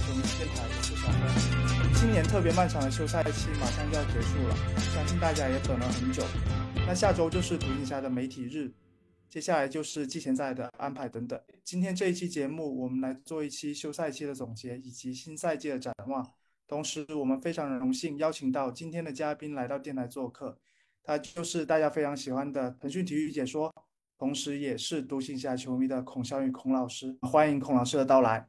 球迷电台，我是小芬。今年特别漫长的休赛期马上就要结束了，相信大家也等了很久。那下周就是独行侠的媒体日，接下来就是季前赛的安排等等。今天这一期节目，我们来做一期休赛期的总结以及新赛季的展望。同时，我们非常荣幸邀请到今天的嘉宾来到电台做客，他就是大家非常喜欢的腾讯体育解说。同时，也是独行侠球迷的孔小雨孔老师，欢迎孔老师的到来。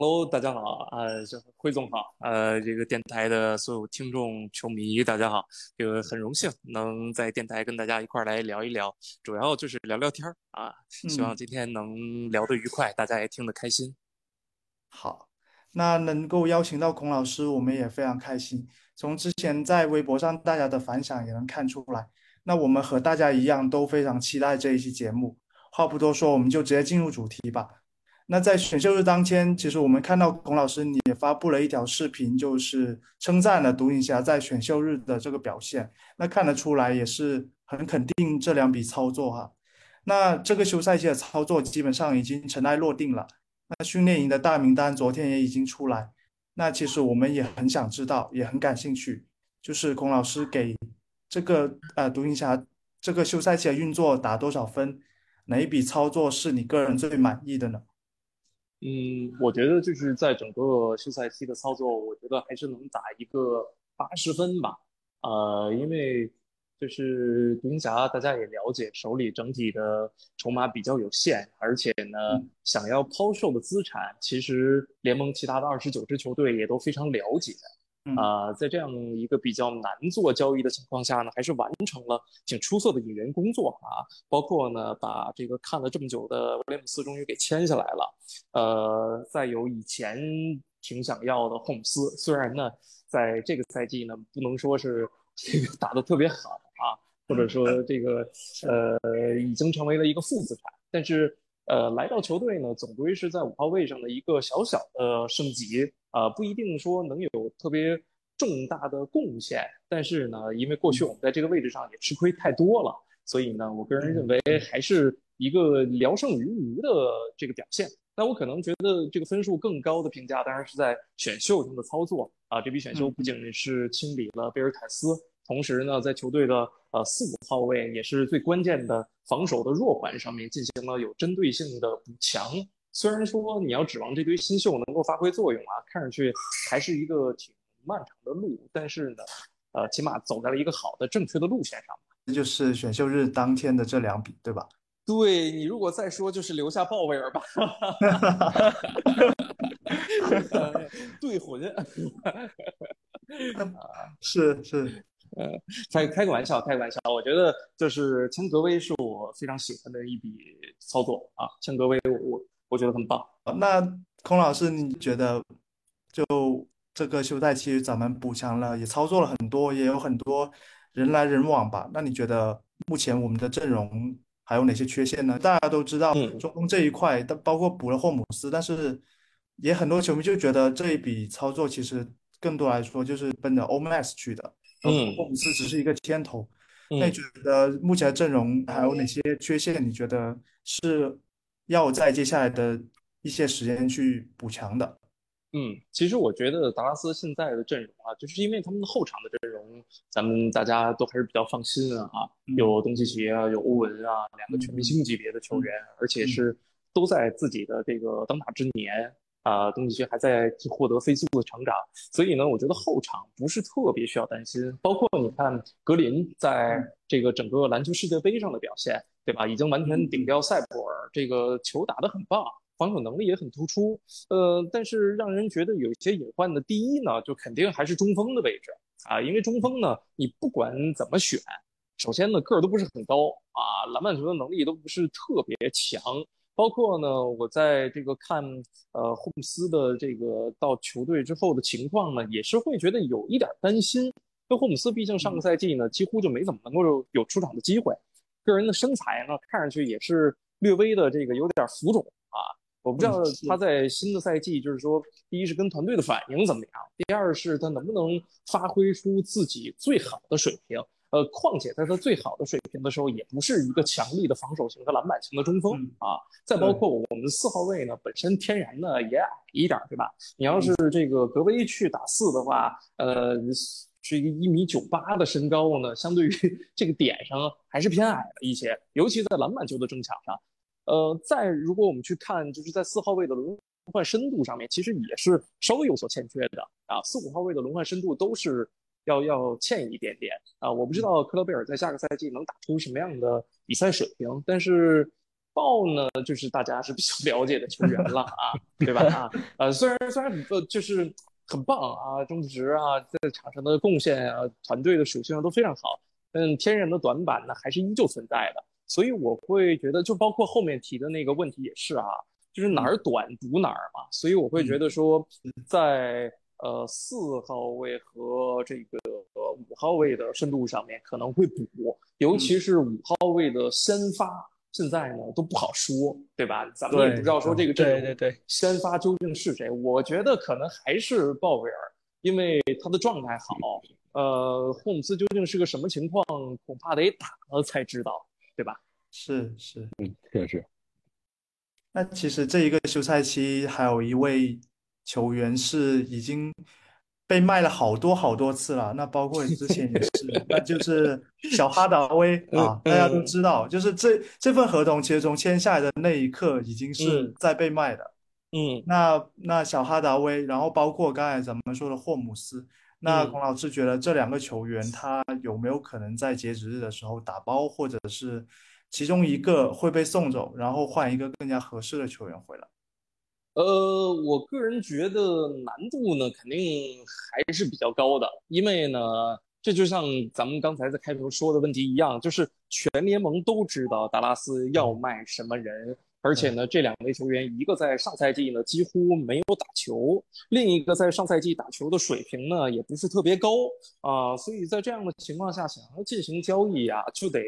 Hello，大家好，呃，辉总好，呃，这个电台的所有听众、球迷，大家好，这个很荣幸能在电台跟大家一块儿来聊一聊，主要就是聊聊天儿啊，希望今天能聊得愉快，大家也听得开心。好，那能够邀请到孔老师，我们也非常开心。从之前在微博上大家的反响也能看出来。那我们和大家一样都非常期待这一期节目。话不多说，我们就直接进入主题吧。那在选秀日当天，其实我们看到孔老师你也发布了一条视频，就是称赞了独行侠在选秀日的这个表现。那看得出来也是很肯定这两笔操作哈。那这个休赛期的操作基本上已经尘埃落定了。那训练营的大名单昨天也已经出来。那其实我们也很想知道，也很感兴趣，就是孔老师给。这个呃，独行侠这个休赛期的运作打多少分？哪一笔操作是你个人最满意的呢？嗯，我觉得就是在整个休赛期的操作，我觉得还是能打一个八十分吧。呃，因为就是独行侠大家也了解，手里整体的筹码比较有限，而且呢，想要抛售的资产，其实联盟其他的二十九支球队也都非常了解。啊，在这样一个比较难做交易的情况下呢，还是完成了挺出色的引援工作啊，包括呢把这个看了这么久的威廉姆斯终于给签下来了，呃，再有以前挺想要的霍姆斯，虽然呢在这个赛季呢不能说是这个打得特别好啊，或者说这个呃已经成为了一个负资产，但是。呃，来到球队呢，总归是在五号位上的一个小小的升级，啊，不一定说能有特别重大的贡献，但是呢，因为过去我们在这个位置上也吃亏太多了，所以呢，我个人认为还是一个聊胜于无的这个表现。那我可能觉得这个分数更高的评价，当然是在选秀中的操作啊，这笔选秀不仅是清理了贝尔凯斯。同时呢，在球队的呃四五号位也是最关键的防守的弱环上面进行了有针对性的补强。虽然说你要指望这堆新秀能够发挥作用啊，看上去还是一个挺漫长的路，但是呢，呃，起码走在了一个好的正确的路线上。这就是选秀日当天的这两笔，对吧？对你如果再说，就是留下鲍威尔吧。对混，是是。呃，开开个玩笑，开个玩笑。我觉得就是千格威是我非常喜欢的一笔操作啊，千格威我我我觉得很棒。那孔老师，你觉得就这个休赛期咱们补强了，也操作了很多，也有很多人来人往吧？那你觉得目前我们的阵容还有哪些缺陷呢？大家都知道中锋这一块，包括补了霍姆斯，但是也很多球迷就觉得这一笔操作其实更多来说就是奔着 Omax 去的。嗯，霍姆斯只是一个牵头。那你觉得目前的阵容还有哪些缺陷？你觉得是要在接下来的一些时间去补强的？嗯，其实我觉得达拉斯现在的阵容啊，就是因为他们的后场的阵容，咱们大家都还是比较放心啊。有东契奇啊，有欧文啊，两个全明星级别的球员，而且是都在自己的这个当打之年。啊，东契奇还在获得飞速的成长，所以呢，我觉得后场不是特别需要担心。包括你看格林在这个整个篮球世界杯上的表现，对吧？已经完全顶掉塞博尔，这个球打得很棒，防守能力也很突出。呃，但是让人觉得有一些隐患的，第一呢，就肯定还是中锋的位置啊，因为中锋呢，你不管怎么选，首先呢个儿都不是很高啊，篮板球的能力都不是特别强。包括呢，我在这个看呃霍姆斯的这个到球队之后的情况呢，也是会觉得有一点担心。因为霍姆斯毕竟上个赛季呢，几乎就没怎么能够有出场的机会，个人的身材呢，看上去也是略微的这个有点浮肿啊。我不知道他在新的赛季，就是说，第一是跟团队的反应怎么样，第二是他能不能发挥出自己最好的水平呃，况且在他最好的水平的时候，也不是一个强力的防守型和篮板型的中锋啊。再包括我们四号位呢，本身天然呢也矮一点，对吧？你要是这个格威去打四的话，呃，是一个一米九八的身高呢，相对于 这个点上还是偏矮了一些，尤其在篮板球的争抢上。呃，再如果我们去看，就是在四号位的轮换深度上面，其实也是稍微有所欠缺的啊。四五号位的轮换深度都是。要要欠一点点啊！我不知道克勒贝尔在下个赛季能打出什么样的比赛水平，但是鲍呢，就是大家是比较 了解的球员了啊，对吧？啊，呃，虽然虽然呃就是很棒啊，中职啊，在场上的贡献啊，团队的属性都非常好，但天然的短板呢，还是依旧存在的。所以我会觉得，就包括后面提的那个问题也是啊，就是哪儿短补哪儿嘛。所以我会觉得说，在。呃，四号位和这个呃五号位的深度上面可能会补，尤其是五号位的先发，现在呢都不好说，对吧？咱们也不知道说这个阵容对对对先发究竟是谁。我觉得可能还是鲍威尔，因为他的状态好。呃，霍姆斯究竟是个什么情况，恐怕得打了才知道，对吧？是是，嗯，确实。那其实这一个休赛期还有一位。球员是已经被卖了好多好多次了，那包括之前也是，那就是小哈达威 啊，大家都知道，就是这这份合同其实从签下来的那一刻已经是在被卖的。嗯，那那小哈达威，然后包括刚才咱们说的霍姆斯，那孔老师觉得这两个球员他有没有可能在截止日的时候打包，或者是其中一个会被送走，然后换一个更加合适的球员回来？呃，我个人觉得难度呢肯定还是比较高的，因为呢，这就像咱们刚才在开头说的问题一样，就是全联盟都知道达拉斯要卖什么人，而且呢，这两位球员一个在上赛季呢几乎没有打球，另一个在上赛季打球的水平呢也不是特别高。啊，所以在这样的情况下，想要进行交易啊，就得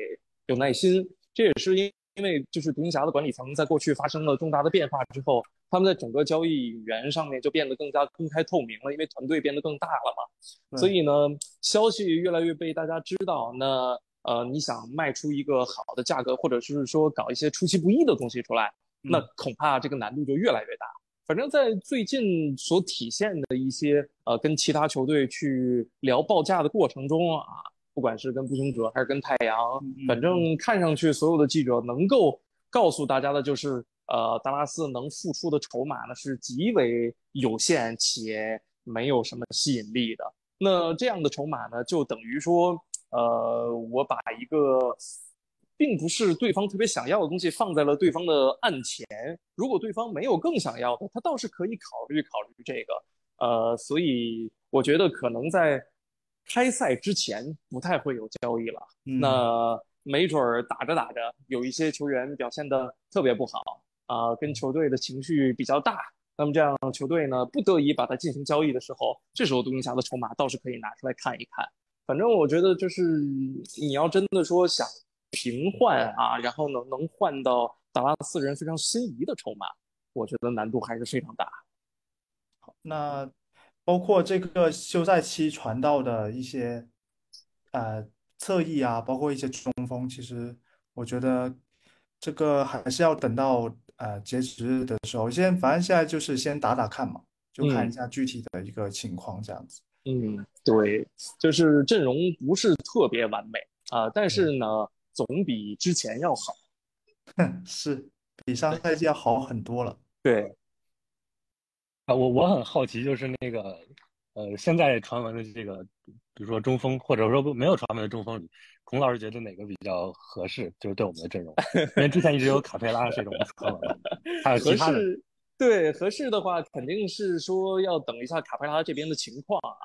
有耐心。这也是因因为就是独行侠的管理层在过去发生了重大的变化之后。他们在整个交易员上面就变得更加公开透明了，因为团队变得更大了嘛。所以呢，消息越来越被大家知道。那呃，你想卖出一个好的价格，或者是说搞一些出其不意的东西出来，那恐怕这个难度就越来越大。反正，在最近所体现的一些呃，跟其他球队去聊报价的过程中啊，不管是跟步行者还是跟太阳，反正看上去所有的记者能够告诉大家的就是。呃，达拉斯能付出的筹码呢是极为有限且没有什么吸引力的。那这样的筹码呢，就等于说，呃，我把一个并不是对方特别想要的东西放在了对方的案前。如果对方没有更想要的，他倒是可以考虑考虑这个。呃，所以我觉得可能在开赛之前不太会有交易了。那没准儿打着打着，有一些球员表现的特别不好。啊，跟球队的情绪比较大，那么这样球队呢，不得已把它进行交易的时候，这时候独行侠的筹码倒是可以拿出来看一看。反正我觉得，就是你要真的说想平换啊，然后呢能换到达拉斯人非常心仪的筹码，我觉得难度还是非常大。好，那包括这个休赛期传到的一些呃侧翼啊，包括一些中锋，其实我觉得这个还是要等到。呃，截止日的时候，先反正现在就是先打打看嘛，就看一下具体的一个情况这样子。嗯，对，就是阵容不是特别完美啊，但是呢，总比之前要好。是比上赛季要好很多了。对。啊，我我很好奇，就是那个呃，现在传闻的这个，比如说中锋，或者说没有传闻的中锋里。孔老师觉得哪个比较合适？就是对我们的阵容，因为之前一直有卡佩拉这种 传闻，还有其他的。对，合适的话肯定是说要等一下卡佩拉这边的情况啊。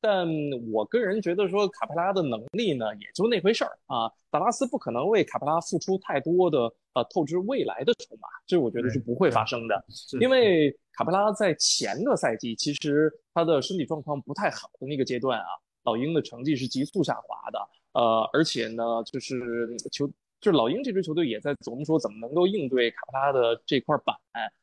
但我个人觉得说卡佩拉的能力呢，也就那回事儿啊。达拉斯不可能为卡佩拉付出太多的呃透支未来的筹码，这我觉得是不会发生的。因为卡佩拉在前个赛季其实他的身体状况不太好的那个阶段啊，老鹰的成绩是急速下滑的。呃，而且呢，就是球，就是老鹰这支球队也在琢磨说怎么能够应对卡佩拉的这块板，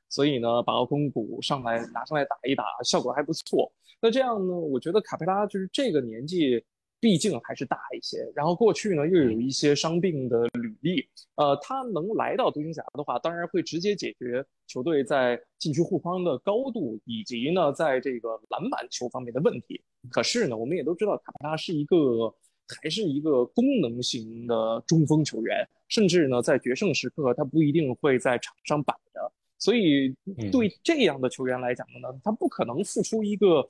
所以呢，把奥空谷上来拿上来打一打，效果还不错。那这样呢，我觉得卡佩拉就是这个年纪，毕竟还是大一些。然后过去呢又有一些伤病的履历，呃，他能来到独行侠的话，当然会直接解决球队在禁区护框的高度以及呢在这个篮板球方面的问题。可是呢，我们也都知道卡佩拉是一个还是一个功能型的中锋球员，甚至呢在决胜时刻他不一定会在场上摆着。所以，对这样的球员来讲呢，他不可能付出一个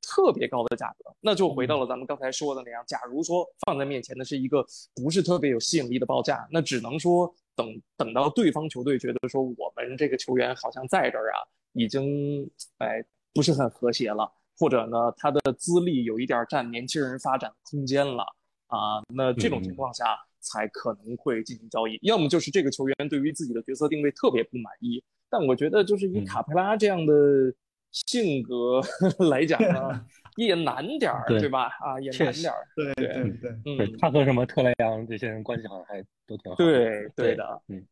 特别高的价格。那就回到了咱们刚才说的那样，假如说放在面前的是一个不是特别有吸引力的报价，那只能说等等到对方球队觉得说我们这个球员好像在这儿啊，已经哎不是很和谐了，或者呢他的资历有一点占年轻人发展空间了啊，那这种情况下。才可能会进行交易，要么就是这个球员对于自己的角色定位特别不满意。但我觉得，就是以卡佩拉这样的性格 来讲呢，也难点儿，对吧？啊，也难点儿。对对对，嗯，他和什么特雷杨这些人关系好像还都挺好。对对的，嗯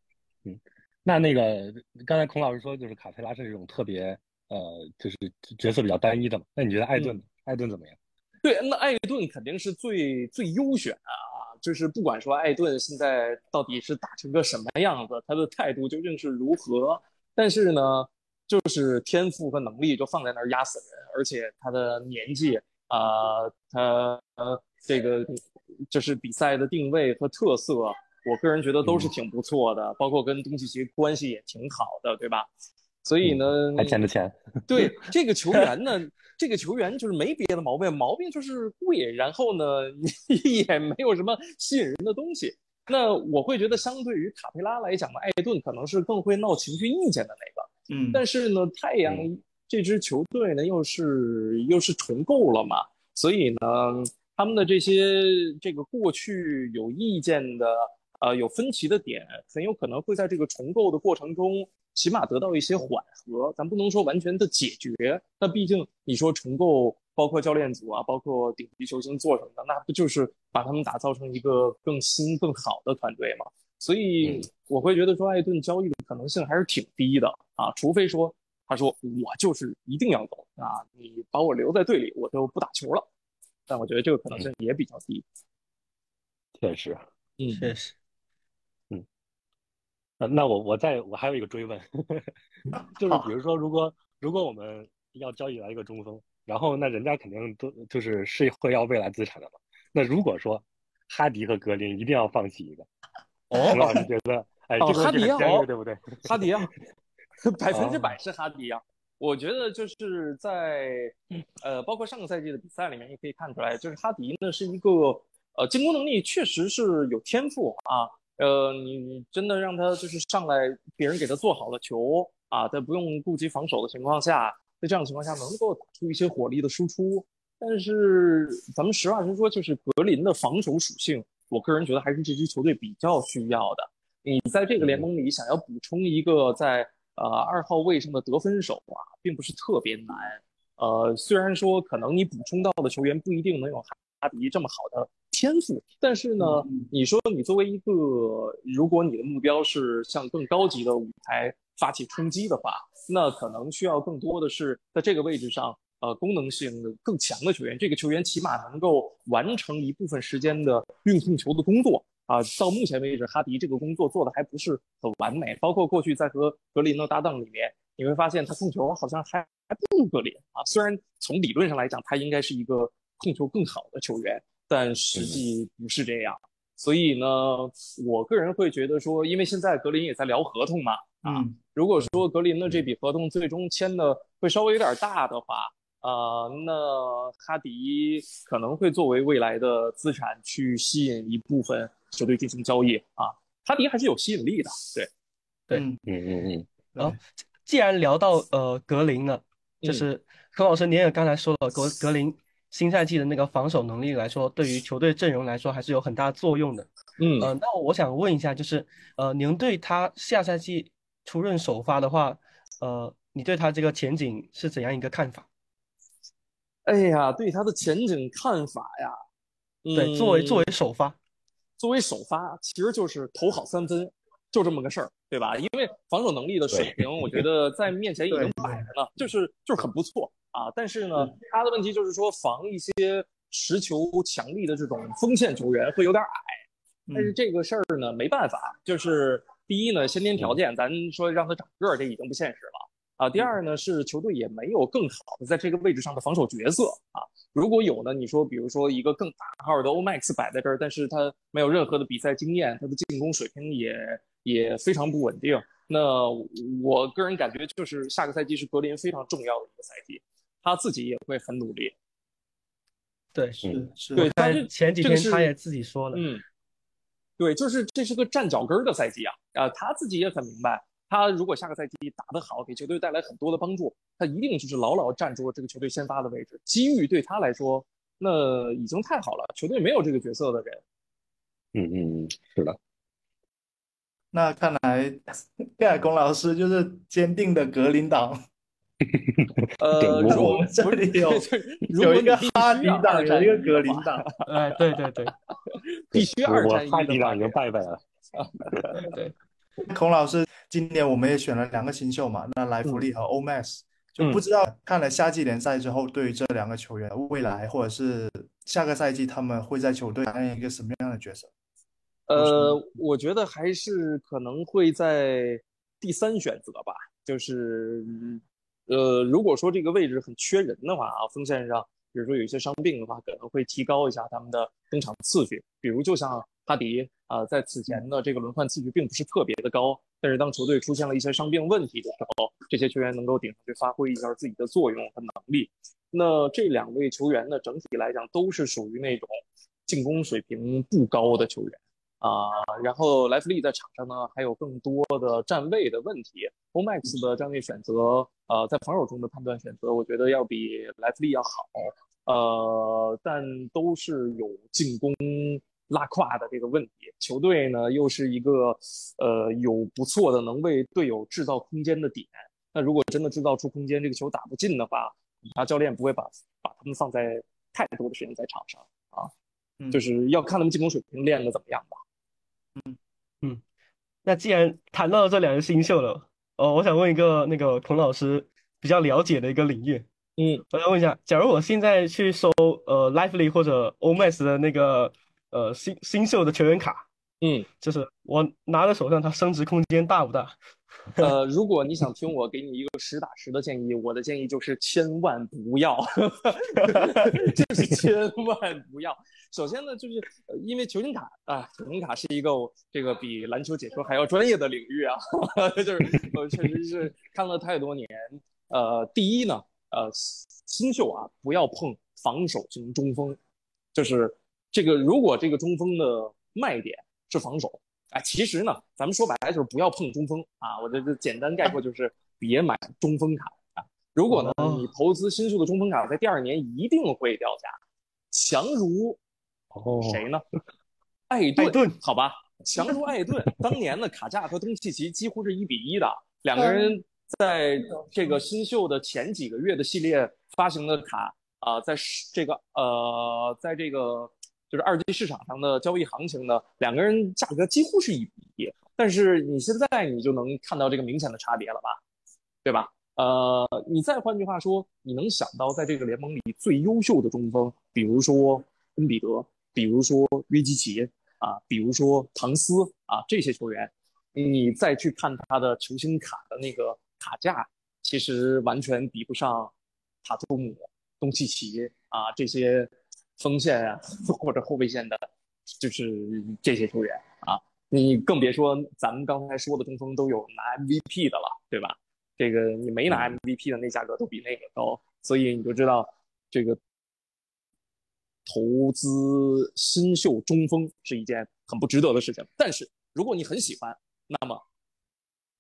嗯。那那个刚才孔老师说，就是卡佩拉是这种特别呃，就是角色比较单一的嘛。那你觉得艾顿，艾顿怎么样？对，那艾顿肯定是最最优选啊。就是不管说艾顿现在到底是打成个什么样子，他的态度究竟是如何，但是呢，就是天赋和能力就放在那儿压死人，而且他的年纪啊，他这个就是比赛的定位和特色，我个人觉得都是挺不错的，包括跟东契奇关系也挺好的，对吧？所以呢，还欠着钱。对这个球员呢。这个球员就是没别的毛病，毛病就是贵，然后呢 也没有什么吸引人的东西。那我会觉得，相对于卡佩拉来讲呢，艾顿可能是更会闹情绪意见的那个。嗯，但是呢，太阳这支球队呢又是又是重构了嘛，所以呢，他们的这些这个过去有意见的。呃，有分歧的点，很有可能会在这个重构的过程中，起码得到一些缓和。咱不能说完全的解决，那毕竟你说重构，包括教练组啊，包括顶级球星做什么的，那不就是把他们打造成一个更新、更好的团队吗？所以我会觉得说，艾顿交易的可能性还是挺低的啊，除非说他说我就是一定要走啊，你把我留在队里，我就不打球了。但我觉得这个可能性也比较低。确实，嗯，确实。呃，那我我再我还有一个追问，就是比如说，如果如果我们要交易来一个中锋，然后那人家肯定都就是是会要未来资产的嘛。那如果说哈迪和格林一定要放弃一个，哦，老师觉得，哎，这哈迪啊，对不对？哈迪啊，百分之百是哈迪啊。我觉得就是在呃，包括上个赛季的比赛里面也可以看出来，就是哈迪呢是一个呃进攻能力确实是有天赋啊。呃，你你真的让他就是上来，别人给他做好了球啊，在不用顾及防守的情况下，在这样的情况下能够打出一些火力的输出。但是咱们实话实说，就是格林的防守属性，我个人觉得还是这支球队比较需要的。你在这个联盟里想要补充一个在呃二号位上的得分手啊，并不是特别难。呃，虽然说可能你补充到的球员不一定能有哈迪这么好的。天赋，但是呢，你说你作为一个，如果你的目标是向更高级的舞台发起冲击的话，那可能需要更多的是在这个位置上，呃，功能性更强的球员。这个球员起码能够完成一部分时间的运控球的工作啊。到目前为止，哈迪这个工作做的还不是很完美。包括过去在和格林的搭档里面，你会发现他控球好像还还不如格林啊。虽然从理论上来讲，他应该是一个控球更好的球员。但实际不是这样，所以呢，我个人会觉得说，因为现在格林也在聊合同嘛，啊，如果说格林的这笔合同最终签的会稍微有点大的话，啊，那哈迪可能会作为未来的资产去吸引一部分球队进行交易啊，哈迪还是有吸引力的，对，对，嗯嗯嗯，然后既然聊到呃格林了，就是何老师您也刚才说了格格林。新赛季的那个防守能力来说，对于球队阵容来说还是有很大作用的。嗯，呃，那我想问一下，就是呃，您对他下赛季出任首发的话，呃，你对他这个前景是怎样一个看法？哎呀，对他的前景看法呀，对，作为作为首发，作为首发，其实就是投好三分，就这么个事儿，对吧？因为防守能力的水平，我觉得在面前已经摆着呢，就是就是很不错。啊，但是呢，他的问题就是说防一些持球强力的这种锋线球员会有点矮。但是嗯这个事儿呢，没办法，就是第一呢，先天条件，咱说让他长个儿，这已经不现实了啊。第二呢，是球队也没有更好的在这个位置上的防守角色啊。如果有呢，你说比如说一个更大号的 Omax 摆在这儿，但是他没有任何的比赛经验，他的进攻水平也也非常不稳定。那我个人感觉，就是下个赛季是格林非常重要的一个赛季，他自己也会很努力。对，是是，对，但是但前几这个是天他也自己说了，嗯，对，就是这是个站脚跟儿的赛季啊，啊，他自己也很明白，他如果下个赛季打得好，给球队带来很多的帮助，他一定就是牢牢站住了这个球队先发的位置。机遇对他来说，那已经太好了，球队没有这个角色的人。嗯嗯嗯，是的，那看来盖尔龚老师就是坚定的格林党。呃，我们这里有 有一个哈迪党，有一个格林党。哎，对对对必须二我战哈迪党已经拜拜了。对 对，孔老师，今年我们也选了两个新秀嘛，那莱弗利和 Omax，就嗯不知道看了夏季联赛之后，对于这两个球员未来或者是下个赛季他们会在球队担任一个什么样的角色？呃，我觉得还是可能会在第三选择吧，就是呃，如果说这个位置很缺人的话啊，锋线上比如说有一些伤病的话，可能会提高一下他们的登场次序。比如就像哈迪啊、在此前的这个轮换次序并不是特别的高，但是当球队出现了一些伤病问题的时候，这些球员能够顶上去发挥一下自己的作用和能力。那这两位球员呢，整体来讲都是属于那种进攻水平不高的球员。啊、然后莱弗利在场上呢，还有更多的站位的问题。Omax 的站位选择，呃，在防守中的判断选择，我觉得要比莱弗利要好。呃，但都是有进攻拉胯的这个问题。球队呢，又是一个呃有不错的能为队友制造空间的点。那如果真的制造出空间，这个球打不进的话，他教练不会把把他们放在太多的时间在场上啊，嗯就是要看他们进攻水平练的怎么样吧。嗯嗯那既然谈到了这两个新秀了，哦，我想问一个那个孔老师比较了解的一个领域，嗯，我想问一下，假如我现在去搜呃 Lively 或者 o m a s 的那个呃新新秀的球员卡，嗯，就是我拿在手上，它升值空间大不大？呃，如果你想听我给你一个实打实的建议，我的建议就是千万不要，就是千万不要。首先呢，就是呃因为球星卡啊，球星卡是一个这个比篮球解说还要专业的领域啊，就是我确实是看了太多年。呃，第一呢，呃，新秀啊，不要碰防守型中锋，就是这个如果这个中锋的卖点是防守。哎，其实呢，咱们说白了就是不要碰中锋啊。我这这简单概括就是别买中锋卡啊。如果呢，哦你投资新秀的中锋卡，在第二年一定会掉价，强如哦，谁呢？艾顿，艾顿好吧，强如艾顿。当年的卡价和东契奇几乎是一比一的，两个人在这个新秀的前几个月的系列发行的卡啊、在市这个呃，在这个就是二级市场上的交易行情呢，两个人价格几乎是一比一。但是你现在你就能看到这个明显的差别了吧，对吧？呃，你再换句话说，你能想到在这个联盟里最优秀的中锋，比如说恩比德，比如说约基奇啊，比如说唐斯啊这些球员，你再去看他的球星卡的那个卡价，其实完全比不上塔图姆、东契奇啊这些锋线啊或者后卫线的，就是这些球员啊。你更别说咱们刚才说的中锋都有拿 MVP 的了，对吧？这个你没拿 MVP 的那价格都比那个高，所以你就知道这个投资新秀中锋是一件很不值得的事情。但是如果你很喜欢，那么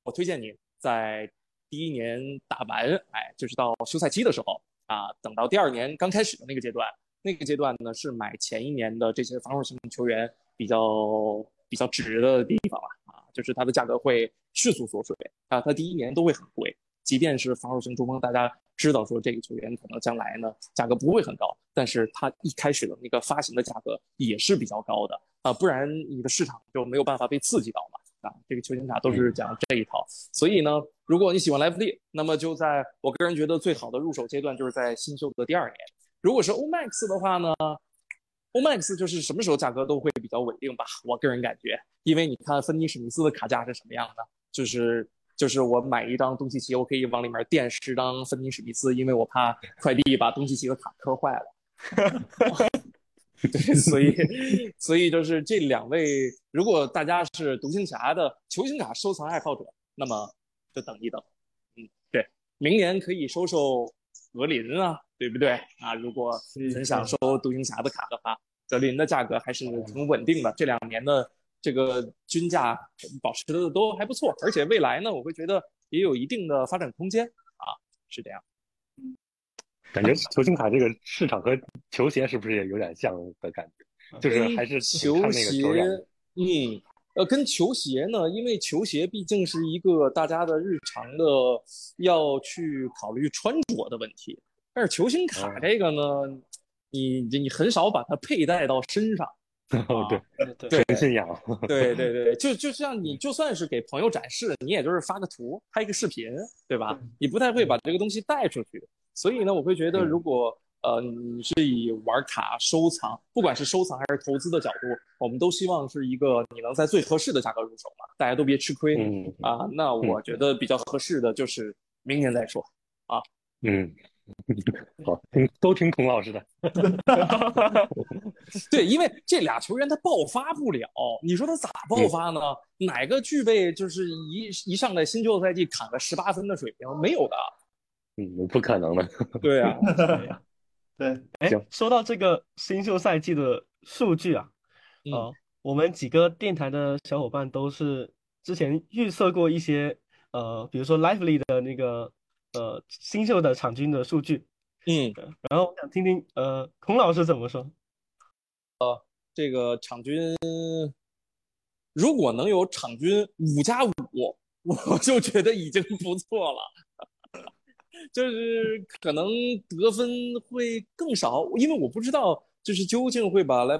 我推荐你在第一年打完，哎，就是到休赛期的时候啊，等到第二年刚开始的那个阶段，那个阶段呢是买前一年的这些防守型球员比较比较值的地方了啊，就是它的价格会迅速缩水啊，它第一年都会很贵，即便是防守型中锋，大家知道说这个球员可能将来呢价格不会很高，但是它一开始的那个发行的价格也是比较高的啊，不然你的市场就没有办法被刺激到嘛。啊，这个球星卡都是讲这一套，所以呢，如果你喜欢莱弗利，那么就在我个人觉得最好的入手阶段就是在新秀的第二年。如果是 Omax 的话呢，Omax 就是什么时候价格都会比较稳定吧，我个人感觉，因为你看芬尼史密斯的卡价是什么样的，就是就是我买一张东契奇，我可以往里面垫十张芬尼史密斯，因为我怕快递把东契奇的卡磕坏了。对，所以所以就是这两位，如果大家是独行侠的球星卡收藏爱好者，那么就等一等，嗯，对，明年可以收收格林啊，对不对啊？如果很想收独行侠的卡的话，格林的价格还是挺稳定的，这两年的这个均价保持的都还不错，而且未来呢，我会觉得也有一定的发展空间啊，是这样。感觉球星卡这个市场和球鞋是不是也有点像的感觉？就是还是球鞋，嗯，呃，跟球鞋呢，因为球鞋毕竟是一个大家的日常的要去考虑穿着的问题，但是球星卡这个呢，你你很少把它佩戴到身上。哦，对对，纯信仰。对对对，就就像你就算是给朋友展示，你也就是发个图、拍一个视频，对吧？你不太会把这个东西带出去。所以呢，我会觉得，如果呃你是以玩卡收藏，不管是收藏还是投资的角度，我们都希望是一个你能在最合适的价格入手嘛，大家都别吃亏。嗯啊，那我觉得比较合适的就是明年再说啊。嗯，好，听都听孔老师的。对，因为这俩球员他爆发不了，你说他咋爆发呢？哪个具备就是一一上来新秀赛季砍个十八分的水平？没有的。嗯，不可能的。对啊，对，哎，说到这个新秀赛季的数据啊，呃，我们几个电台的小伙伴都是之前预测过一些，呃，比如说 Lively 的那个呃新秀的场均的数据，嗯，然后我想听听呃孔老师怎么说。呃，这个场均如果能有场均五加五，我就觉得已经不错了。就是可能得分会更少，因为我不知道，就是究竟会把莱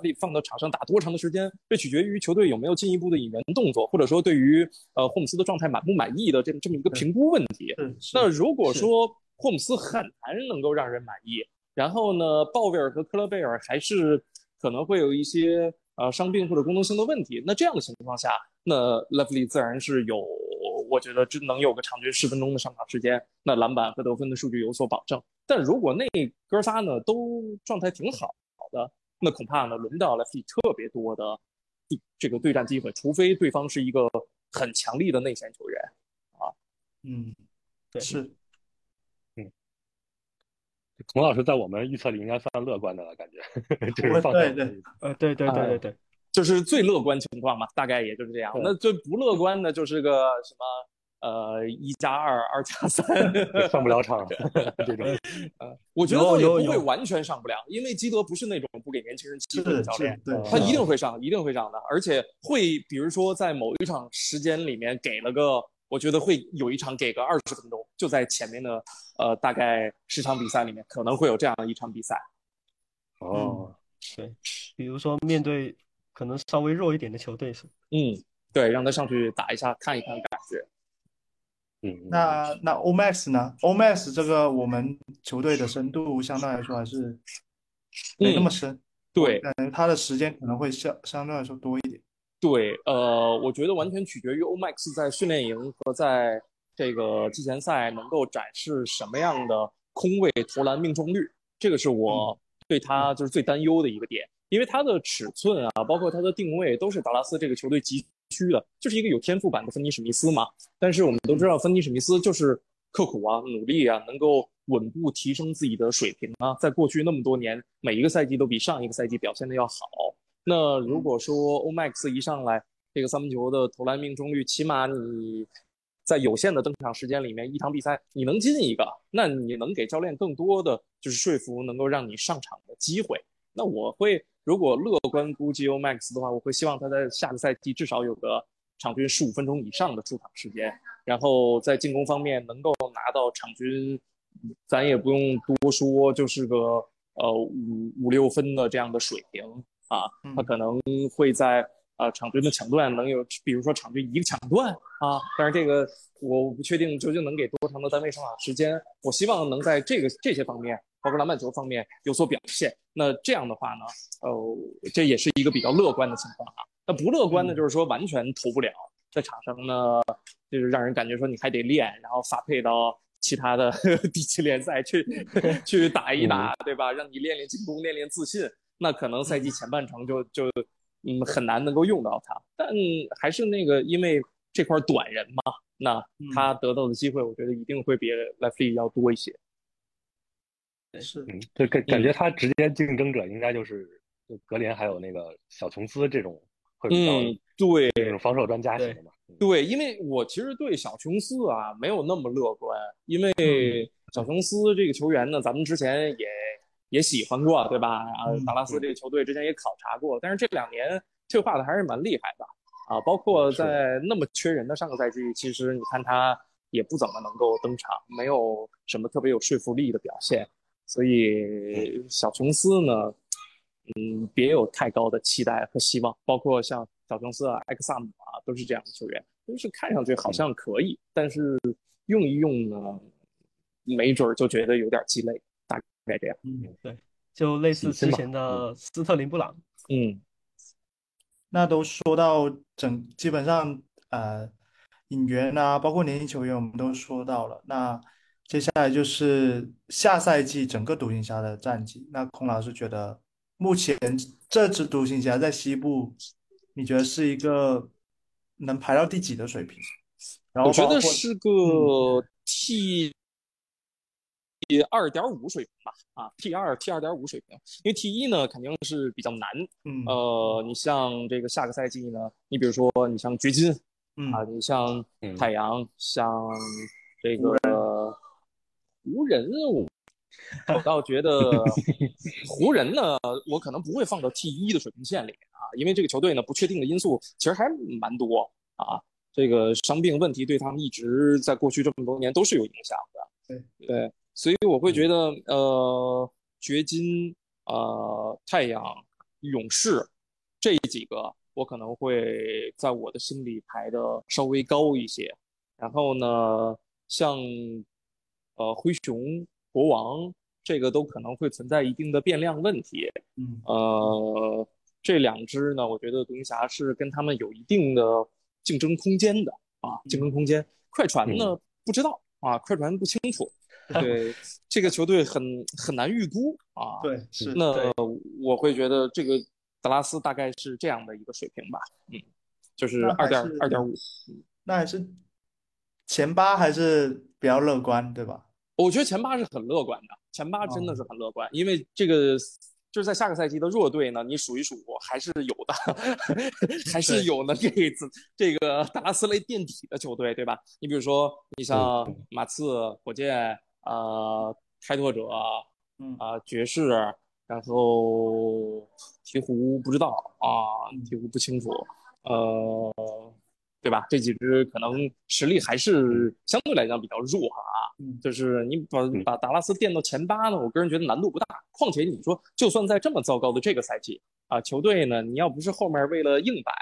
利放到场上打多长的时间，这取决于球队有没有进一步的引援动作，或者说对于呃霍姆斯的状态满不满意的这么这么一个评估问题。那如果说霍姆斯很难能够让人满意，然后呢，鲍威尔和克勒贝尔还是可能会有一些呃伤病或者功能性的问题，那这样的情况下，那莱弗利自然是有。我觉得只能有个场均十分钟的上场时间，那篮板和得分的数据有所保证。但如果那哥仨呢都状态挺好好的，那恐怕呢轮到了特别多的这个对战机会，除非对方是一个很强力的内线球员啊。嗯，对，是，嗯，孔老师在我们预测里应该算乐观的了，感觉 就是放对对，呃，对对对对对。就是最乐观情况嘛，大概也就是这样。那最不乐观的就是个什么，呃，一加二，二加三，上不了场 这种。呃，我觉得也不会完全上不了，因为基德不是那种不给年轻人机会的教练，对他一定会上，一定会上的，而且会，比如说在某一场时间里面给了个，我觉得会有一场给个二十分钟，就在前面的呃大概十场比赛里面可能会有这样一场比赛。哦，对，比如说面对。可能稍微弱一点的球队是，嗯，对，让他上去打一下，看一看感觉。嗯，那那 Omax 呢？Omax 这个我们球队的深度相对来说还是没那么深，对，感觉他的时间可能会相相对来说多一点。对，呃，我觉得完全取决于 Omax 在训练营和在这个季前赛能够展示什么样的空位投篮命中率，这个是我对他就是最担忧的一个点。因为他的尺寸啊，包括他的定位，都是达拉斯这个球队急虚的，就是一个有天赋版的芬尼史密斯嘛。但是我们都知道，芬尼史密斯就是刻苦啊、努力啊，能够稳步提升自己的水平啊。在过去那么多年，每一个赛季都比上一个赛季表现的要好。那如果说欧麦克斯一上来，这个三分球的投篮命中率，起码你在有限的登场时间里面，一场比赛你能进一个，那你能给教练更多的就是说服，能够让你上场的机会。那我会。如果乐观估计 Omax 的话，我会希望他在下个赛季至少有个场均十五分钟以上的出场时间，然后在进攻方面能够拿到场均，咱也不用多说，就是个呃五五六分的这样的水平啊。他可能会在呃场均的抢断能有，比如说场均一个抢断啊，但是这个我不确定究竟能给多长的单位上场时间。我希望能在这个这些方面包括篮板球方面有所表现。那这样的话呢，呃，这也是一个比较乐观的情况啊。那不乐观的就是说完全投不了，在场上呢，就是让人感觉说你还得练，然后发配到其他的 地区联赛去 去打一打，对吧？让你练练进攻，练练自信。那可能赛季前半程就就嗯很难能够用到他，但还是那个因为这块短人嘛，那他得到的机会，我觉得一定会比莱弗利要多一些。是，嗯就感感觉他直接竞争者应该就是就格林还有那个小琼斯这种。嗯，对，这种防守专家型的嘛。对，因为我其实对小琼斯啊没有那么乐观，因为小琼斯这个球员呢，咱们之前也也喜欢过，对吧？啊，达拉斯这个球队之前也考察过，但是这两年退化的还是蛮厉害的啊。包括在那么缺人的上个赛季，其实你看他也不怎么能够登场，没有什么特别有说服力的表现。所以小琼斯呢？嗯，别有太高的期待和希望，包括像小琼斯啊、埃克萨姆啊，都是这样的球员，都是看上去好像可以，但是用一用呢，没准就觉得有点鸡肋，大概这样。嗯，对，就类似之前的斯特林布朗。嗯，那都说到整，基本上呃，引援啊，包括年轻球员，我们都说到了。那接下来就是下赛季整个独行侠的战绩。那孔老师觉得？目前这支独行侠在西部，你觉得是一个能排到第几的水平？我觉得是个 T 二点五水平吧，啊，T 二 T 二点五水平。因为 T 一呢肯定是比较难，嗯，呃，你像这个下个赛季呢，你比如说你像掘金，啊，你像太阳，像这个湖人。我倒觉得湖人呢，我可能不会放到 T 一的水平线里啊，因为这个球队呢不确定的因素其实还蛮多啊。这个伤病问题对他们一直在过去这么多年都是有影响的。对对，所以我会觉得呃，掘金、呃，太阳、勇士这几个我可能会在我的心里排的稍微高一些。然后呢，像呃灰熊。国王这个都可能会存在一定的变量问题，嗯，呃，这两支呢，我觉得独行侠是跟他们有一定的竞争空间的啊，竞争空间。快船呢不知道啊，快船不清楚，对这个球队很很难预估啊。对，是。那我会觉得这个德拉斯大概是这样的一个水平吧，嗯，就是二点二点五，那还是前八还是比较乐观，对吧？我觉得前八是很乐观的，前八真的是很乐观，因为这个就是在下个赛季的弱队呢，你数一数还是有的，还是有能给这个达拉斯类垫底的球队，对吧？你比如说，你像马刺、火箭、呃，开拓者，啊，爵士，然后鹈鹕不知道啊，鹈鹕不清楚，呃。对吧？这几支可能实力还是相对来讲比较弱啊。就是你把把达拉斯垫到前八呢，我个人觉得难度不大。况且你说，就算在这么糟糕的这个赛季啊，球队呢，你要不是后面为了硬摆，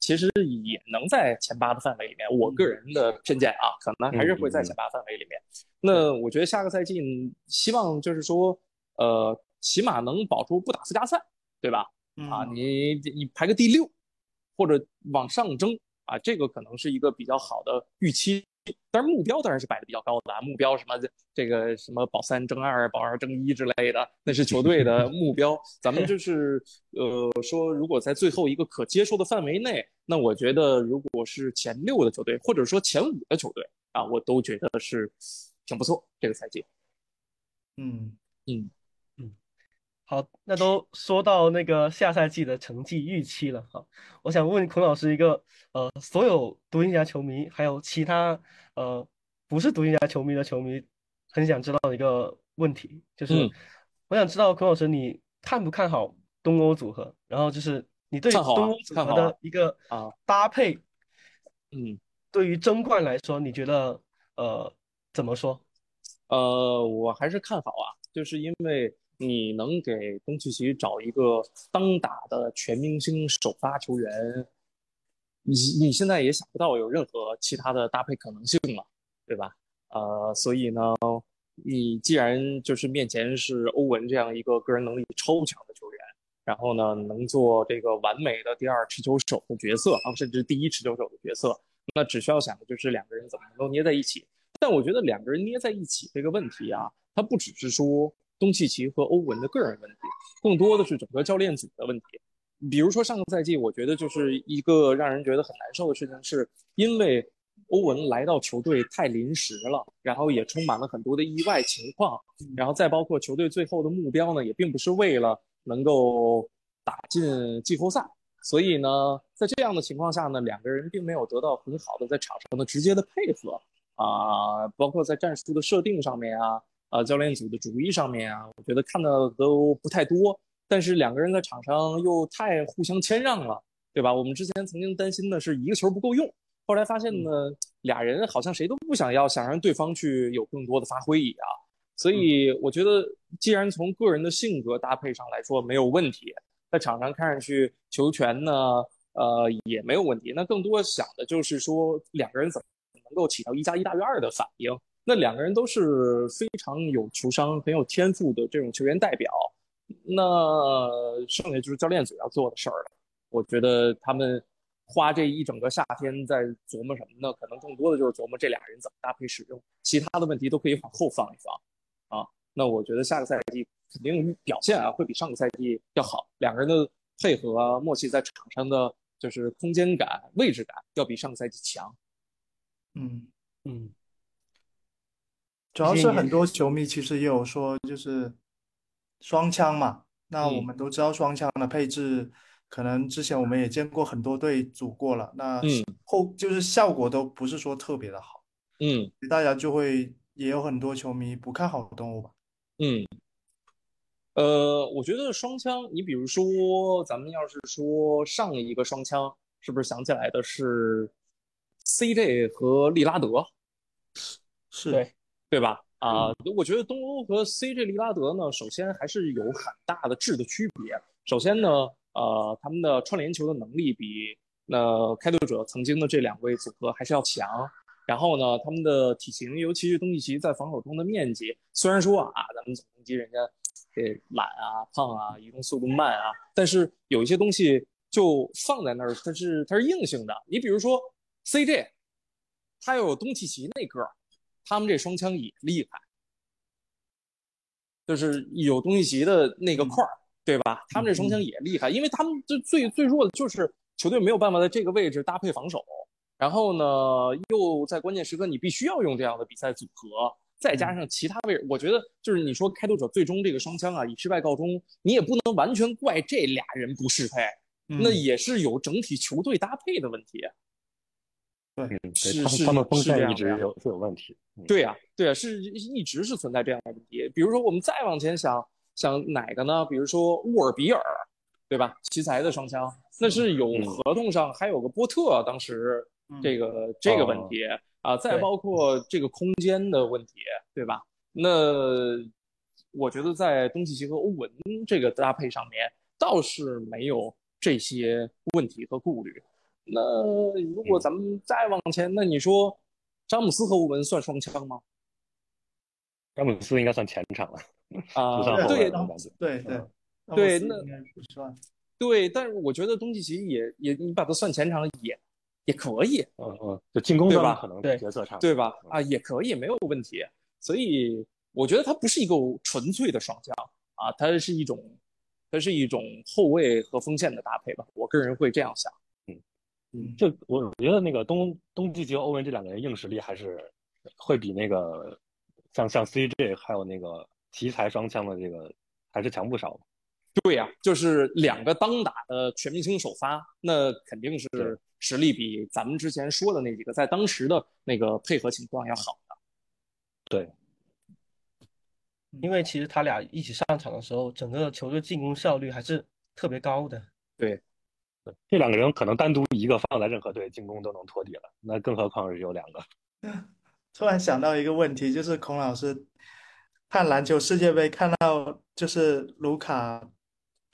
其实也能在前八的范围里面。我个人的偏见啊，可能还是会在前八范围里面。那我觉得下个赛季希望就是说，呃，起码能保住不打附加赛，对吧？啊，你你排个第六，或者往上争。啊，这个可能是一个比较好的预期，但是目标当然是摆的比较高的啊。目标什么这个什么保三争二、保二争一之类的，那是球队的目标。咱们就是呃说，如果在最后一个可接受的范围内，那我觉得如果是前六的球队，或者说前五的球队啊，我都觉得是挺不错这个赛季。嗯嗯。好，那都说到那个下赛季的成绩预期了哈。我想问孔老师一个，呃，所有独行侠球迷还有其他呃不是独行侠球迷的球迷，很想知道的一个问题，就是我想知道孔老师你看不看好东欧组合？然后就是你对东欧组合的一个啊搭配，嗯，对于争冠来说，你觉得呃怎么说？呃，我还是看好啊，就是因为。你能给东契奇找一个当打的全明星首发球员，你你现在也想不到有任何其他的搭配可能性了，对吧？呃，所以呢，你既然就是面前是欧文这样一个个人能力超强的球员，然后呢能做这个完美的第二持球手的角色啊，甚至第一持球手的角色，那只需要想的就是两个人怎么能够捏在一起。但我觉得两个人捏在一起这个问题啊，它不只是说东契奇和欧文的个人问题，更多的是整个教练组的问题。比如说上个赛季，我觉得就是一个让人觉得很难受的事情，是因为欧文来到球队太临时了，然后也充满了很多的意外情况，然后再包括球队最后的目标呢，也并不是为了能够打进季后赛，所以呢，在这样的情况下呢，两个人并没有得到很好的在场上的直接的配合啊，包括在战术的设定上面啊，啊，教练组的主意上面啊，我觉得看的都不太多。但是两个人在场上又太互相谦让了，对吧？我们之前曾经担心的是一个球不够用，后来发现呢，俩人好像谁都不想要，想让对方去有更多的发挥一样。所以我觉得，既然从个人的性格搭配上来说没有问题，在场上看上去球权呢，呃，也没有问题。那更多想的就是说，两个人怎么能够起到一加一大于二的反应？那两个人都是非常有球商、很有天赋的这种球员代表。那剩下就是教练组要做的事儿了。我觉得他们花这一整个夏天在琢磨什么呢？可能更多的就是琢磨这俩人怎么搭配使用，其他的问题都可以往后放一放啊。那我觉得下个赛季肯定表现啊会比上个赛季要好，两个人的配合啊默契在场上的就是空间感、位置感要比上个赛季强。嗯嗯，主要是很多球迷其实也有说，就是双枪嘛。那我们都知道双枪的配置，可能之前我们也见过很多队组过了，那后就是效果都不是说特别的好。嗯，大家就会也有很多球迷不看好东欧吧。嗯，呃，我觉得双枪，你比如说咱们要是说上一个双枪，是不是想起来的是 CJ 和利拉德？是，对对吧？啊，我觉得东欧和 CJ 利拉德呢，首先还是有很大的质的区别。首先呢，呃，他们的串联球的能力比那开拓者曾经的这两位组合还是要强。然后呢，他们的体型，尤其是东契奇在防守中的面积，虽然说啊，咱们总攻击人家这懒啊、胖啊、移动速度慢啊，但是有一些东西就放在那儿，它是它是硬性的。你比如说 CJ，他又有东契奇那个儿。他们这双枪也厉害，就是有东契奇的那个块儿，对吧？他们这双枪也厉害，因为他们最最最弱的就是球队没有办法在这个位置搭配防守，然后呢，又在关键时刻你必须要用这样的比赛组合，再加上其他位置，我觉得就是你说开拓者最终这个双枪啊以失败告终，你也不能完全怪这俩人不适配，那也是有整体球队搭配的问题。对，是是，他们锋线一直有是有问题。对呀，对呀，是一直是存在这样的问题。比如说，我们再往前想想哪个呢？比如说沃尔比尔，对吧？奇才的双枪，那是有合同上还有个波特，当时这个这个问题啊，再包括这个空间的问题，对吧？那我觉得在东契奇和欧文这个搭配上面倒是没有这些问题和顾虑。那如果咱们再往前，那你说詹姆斯和欧文算双枪吗？詹姆斯应该算前场了啊，对对对对，那不算。对，但是我觉得东契奇也也，你把他算前场也也可以。嗯嗯，就进攻端可能对角色差对吧？啊，也可以，没有问题。所以我觉得他不是一个纯粹的双枪啊，它是一种它是一种后卫和锋线的搭配吧。我个人会这样想。就我觉得那个东东契奇和、欧文这两个人硬实力还是会比那个像像 CJ 还有那个奇才双枪的这个还是强不少。对呀，就是两个当打的全明星首发，那肯定是实力比咱们之前说的那几个在当时的那个配合情况要好的。对，因为其实他俩一起上场的时候，整个球队进攻效率还是特别高的。对。这两个人可能单独一个放在任何队进攻都能托底了，那更何况是有两个。突然想到一个问题，就是孔老师看篮球世界杯看到就是卢卡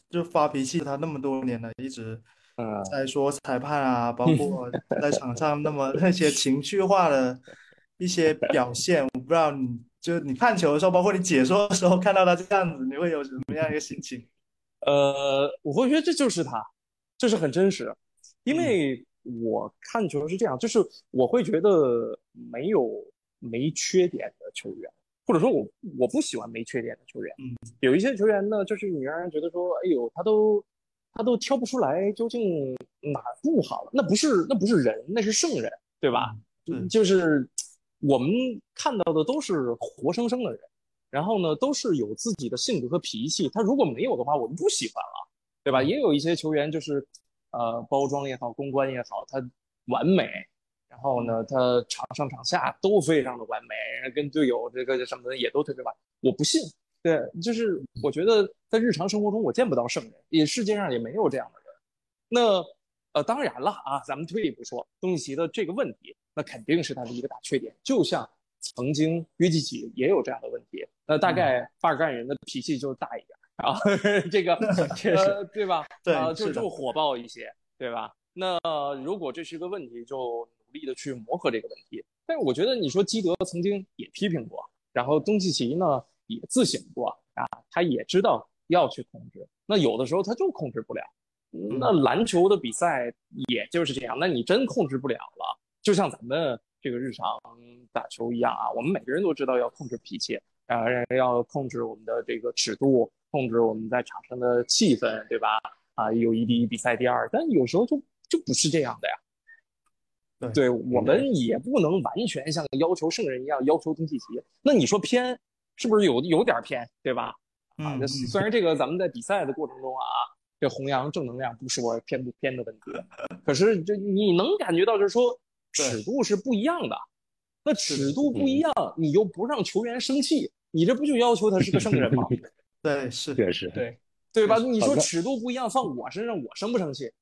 就发脾气，他那么多年了，一直在说裁判啊，包括在场上那么 那些情绪化的一些表现，我不知道你就是你看球的时候，包括你解说的时候，看到他这样子，你会有什么样一个心情？呃，我会觉得这就是他，这是很真实，因为我看球是这样，就是我会觉得没有没缺点的球员，或者说我我不喜欢没缺点的球员。嗯，有一些球员呢，就是你让人觉得说，哎呦，他都他都挑不出来究竟哪不好了，那不是那不是人，那是圣人，对吧？嗯，就是我们看到的都是活生生的人。然后呢，都是有自己的性格和脾气。他如果没有的话，我们不喜欢了，对吧？也有一些球员就是，呃，包装也好，公关也好，他完美。然后呢，他场上场下都非常的完美，跟队友这个什么的也都特别完。我不信，对，就是我觉得在日常生活中我见不到圣人，也世界上也没有这样的人。那呃，当然了啊，咱们退一步说，东契奇的这个问题，那肯定是他的一个大缺点，就像。曾经约基奇也有这样的问题，那大概巴尔干人的脾气就大一点啊，这个 确实对吧？对，就就火爆一些，对吧？那如果这是一个问题，就努力的去磨合这个问题。但是我觉得你说基德曾经也批评过，然后东契奇呢也自省过啊，他也知道要去控制，那有的时候他就控制不了。那篮球的比赛也就是这样，那你真控制不了了，就像咱们。这个日常打球一样啊，我们每个人都知道要控制脾气，啊，要控制我们的这个尺度，控制我们在场上的气氛，对吧？啊，友谊第一，比赛第二，但有时候就就不是这样的呀。对，我们也不能完全像要求圣人一样要求东契奇。那你说偏，是不是有有点偏，对吧？啊，虽然这个咱们在比赛的过程中啊，这弘扬正能量不是我偏不偏的问题，可是这你能感觉到就是说。尺度是不一样的，那尺度不一样，你又不让球员生气，你这不就要求他是个圣人吗？对，是，确实，对，对吧？你说尺度不一样，放我身上，我生不生气？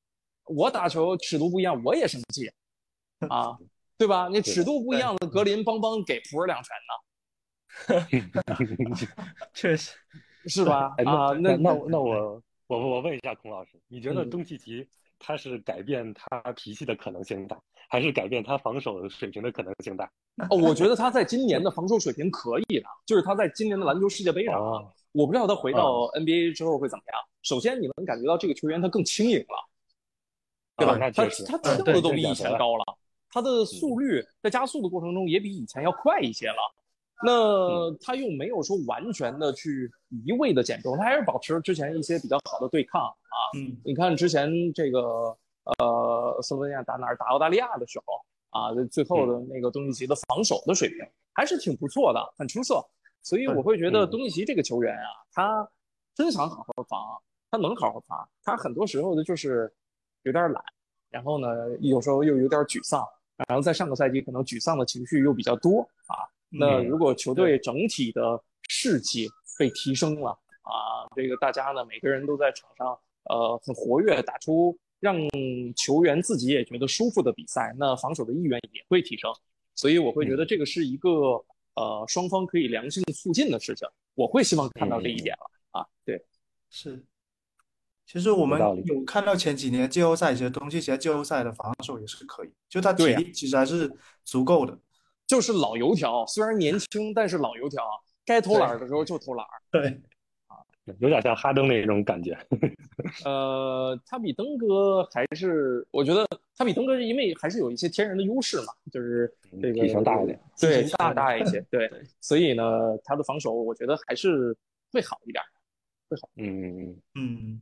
我打球尺度不一样，我也生气 啊，对吧？你尺度不一样的格林邦邦给普尔两拳呢 确实，是吧？啊，那那那我我我问一下孔老师，你觉得东契奇他是改变他脾气的可能性大？还是改变他防守水平的可能性大哦，我觉得他在今年的防守水平可以的，就是他在今年的篮球世界杯上，啊我不知道他回到 NBA 之后会怎么样。首先，你能感觉到这个球员他更轻盈了，对吧？他他跳的都比以前高了，他的速率在加速的过程中也比以前要快一些了。那他又没有说完全的去一味的减重，他还是保持之前一些比较好的对抗啊。嗯，你看之前这个。呃，斯洛文尼亚打哪儿？打澳大利亚的时候啊，最后的那个东契奇的防守的水平还是挺不错的，很出色。所以我会觉得东契奇这个球员啊，他真想好好防，他能好好防。他很多时候的就是有点懒，然后呢，有时候又有点沮丧，然后在上个赛季可能沮丧的情绪又比较多啊。那如果球队整体的士气被提升了啊，这个大家呢每个人都在场上呃很活跃，打出。让球员自己也觉得舒服的比赛，那防守的意愿也会提升，所以我会觉得这个是一个呃双方可以良性促进的事情，我会希望看到这一点了啊。对，是。其实我们有看到前几年季后赛，其实东契奇季后赛的防守也是可以，就他体力其实还是足够的，就是老油条，虽然年轻，但是老油条，该偷懒的时候就偷懒。对。有点像哈登那种感觉，呃，他比登哥还是，我觉得他比登哥是因为还是有一些天然的优势嘛，就是这个体型大一点，对，大大一些，对，所以呢，他的防守我觉得还是会好一点，会好，嗯嗯嗯嗯，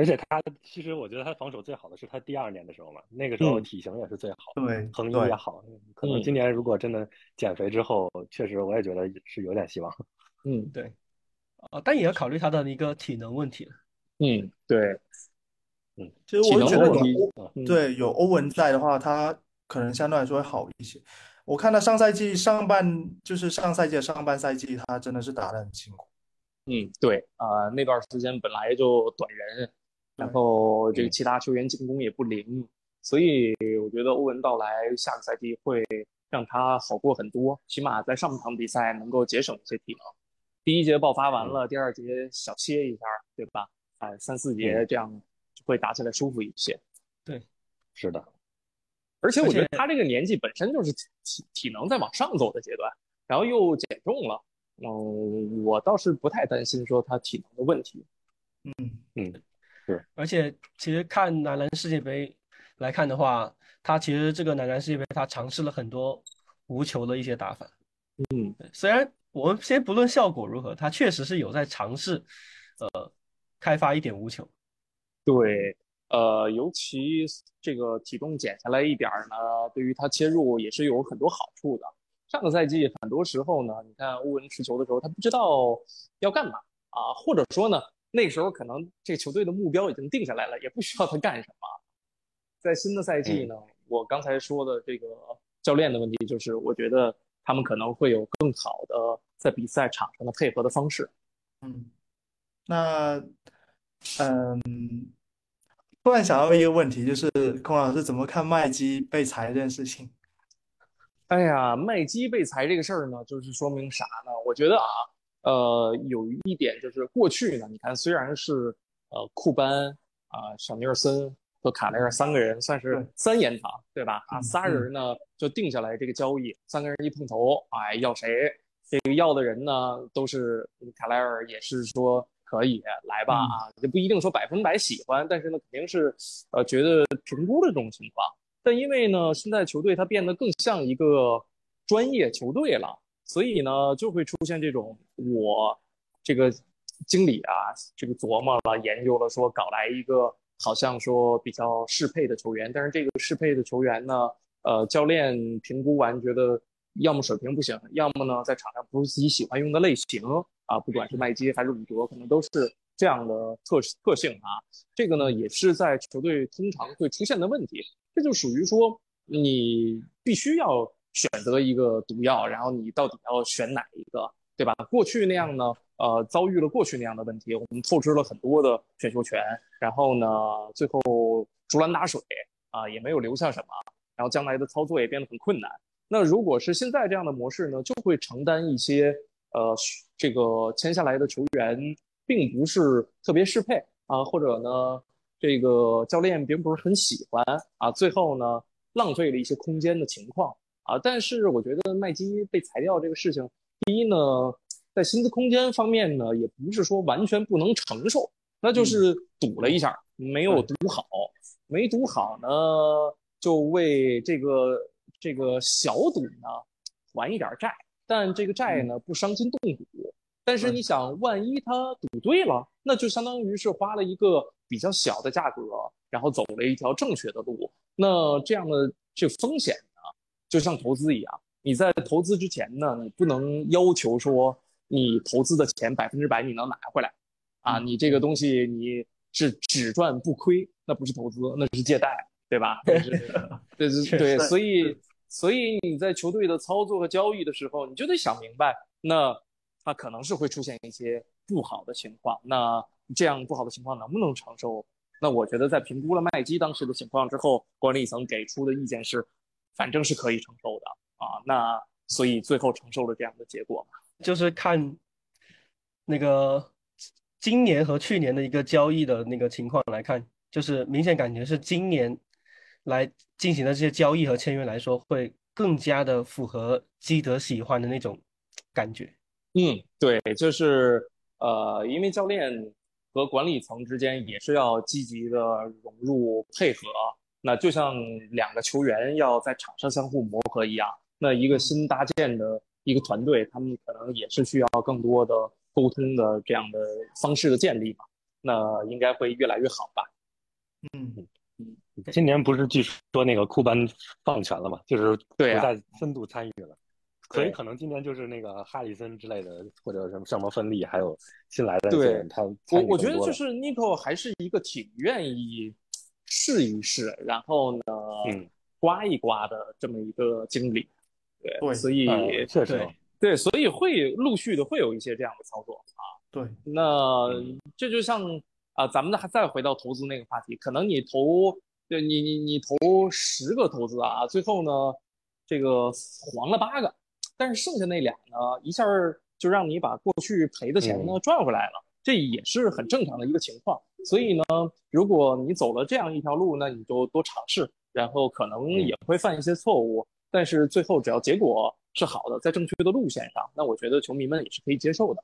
而且他其实我觉得他防守最好的是他第二年的时候嘛，那个时候体型也是最好，对，横移也好，可能今年如果真的减肥之后，确实我也觉得是有点希望，嗯，对。啊，但也要考虑他的一个体能问题嗯，对，嗯，其实我觉得有对有欧文在的话，他可能相对来说会好一些。我看他上赛季上半就是上赛季的上半赛季，他真的是打得很辛苦。嗯，对啊，那段时间本来就短人，然后这个其他球员进攻也不灵，所以我觉得欧文到来下个赛季会让他好过很多，起码在上半场比赛能够节省一些体能。第一节爆发完了，第二节小歇一下，对吧？哎，三四节这样就会打起来舒服一些。对，是的。而且我觉得他这个年纪本身就是体体能在往上走的阶段，然后又减重了，嗯，我倒是不太担心说他体能的问题。嗯嗯，是。而且其实看男篮世界杯来看的话，他其实这个男篮世界杯他尝试了很多无球的一些打法。嗯，虽然我们先不论效果如何，他确实是有在尝试，呃，开发一点无球。对，呃，尤其这个体重减下来一点儿呢，对于他切入也是有很多好处的。上个赛季很多时候呢，你看欧文持球的时候，他不知道要干嘛啊，或者说呢，那时候可能这个球队的目标已经定下来了，也不需要他干什么。在新的赛季呢，我刚才说的这个教练的问题，就是我觉得。他们可能会有更好的在比赛场上的配合的方式。嗯，那嗯，突然想到一个问题，就是孔老师怎么看麦基被裁这件事情？哎呀，麦基被裁这个事儿呢，就是说明啥呢？我觉得啊，呃，有一点就是过去呢，你看虽然是呃库班啊、小尼尔森。和卡莱尔三个人算是三言堂，对吧？啊，仨人呢就定下来这个交易，三个人一碰头，哎，要谁？这个要的人呢都是卡莱尔，也是说可以来吧啊，也不一定说百分百喜欢，但是呢肯定是呃觉得评估的这种情况。但因为呢现在球队它变得更像一个专业球队了，所以呢就会出现这种我这个经理啊这个琢磨了研究了说搞来一个。好像说比较适配的球员，但是这个适配的球员呢，呃，教练评估完觉得要么水平不行，要么呢在场上不是自己喜欢用的类型啊，不管是麦基还是伍德，可能都是这样的特特性啊。这个呢也是在球队通常会出现的问题，这就属于说你必须要选择一个毒药，然后你到底要选哪一个，对吧？过去那样呢？呃，遭遇了过去那样的问题，我们透支了很多的选秀权，然后呢，最后竹篮打水啊，也没有留下什么，然后将来的操作也变得很困难。那如果是现在这样的模式呢，就会承担一些呃，这个签下来的球员并不是特别适配啊，或者呢，这个教练并不是很喜欢啊，最后呢，浪费了一些空间的情况啊。但是我觉得麦基被裁掉这个事情，第一呢。在薪资空间方面呢，也不是说完全不能承受，那就是赌了一下，没有赌好，没赌好呢，就为这个这个小赌呢还一点债，但这个债呢不伤筋动骨。但是你想，万一他赌对了，那就相当于是花了一个比较小的价格，然后走了一条正确的路。那这样的这风险呢，就像投资一样，你在投资之前呢，你不能要求说。你投资的钱百分之百你能拿回来，啊，你这个东西你是只赚不亏，那不是投资，那是借贷，对吧？对对对，所以所以你在球队的操作和交易的时候，你就得想明白，那它可能是会出现一些不好的情况，那这样不好的情况能不能承受？那我觉得在评估了麦基当时的情况之后，管理层给出的意见是，反正是可以承受的啊，那所以最后承受了这样的结果嘛。就是看那个今年和去年的一个交易的那个情况来看，就是明显感觉是今年来进行的这些交易和签约来说，会更加的符合基德喜欢的那种感觉。嗯，对，就是呃，因为教练和管理层之间也是要积极的融入配合，那就像两个球员要在场上相互磨合一样，那一个新搭建的。一个团队，他们可能也是需要更多的沟通的这样的方式的建立吧，那应该会越来越好吧。嗯嗯，今年不是据说那个库班放权了嘛，就是不再深度参与了，所以可能今年就是那个哈里森之类的，或者什么什么芬利，还有新来的对，他我我觉得就是 Nico 还是一个挺愿意试一试，然后呢，嗯，刮一刮的这么一个经历。对，所以确实对，所以会陆续的会有一些这样的操作啊。对，那这就像啊，咱们还再回到投资那个话题，可能你投，对你你你投十个投资啊，最后呢，这个黄了八个，但是剩下那俩呢，一下就让你把过去赔的钱呢赚回来了，这也是很正常的一个情况。所以呢，如果你走了这样一条路，那你就多尝试，然后可能也会犯一些错误。但是最后，只要结果是好的，在正确的路线上，那我觉得球迷们也是可以接受的。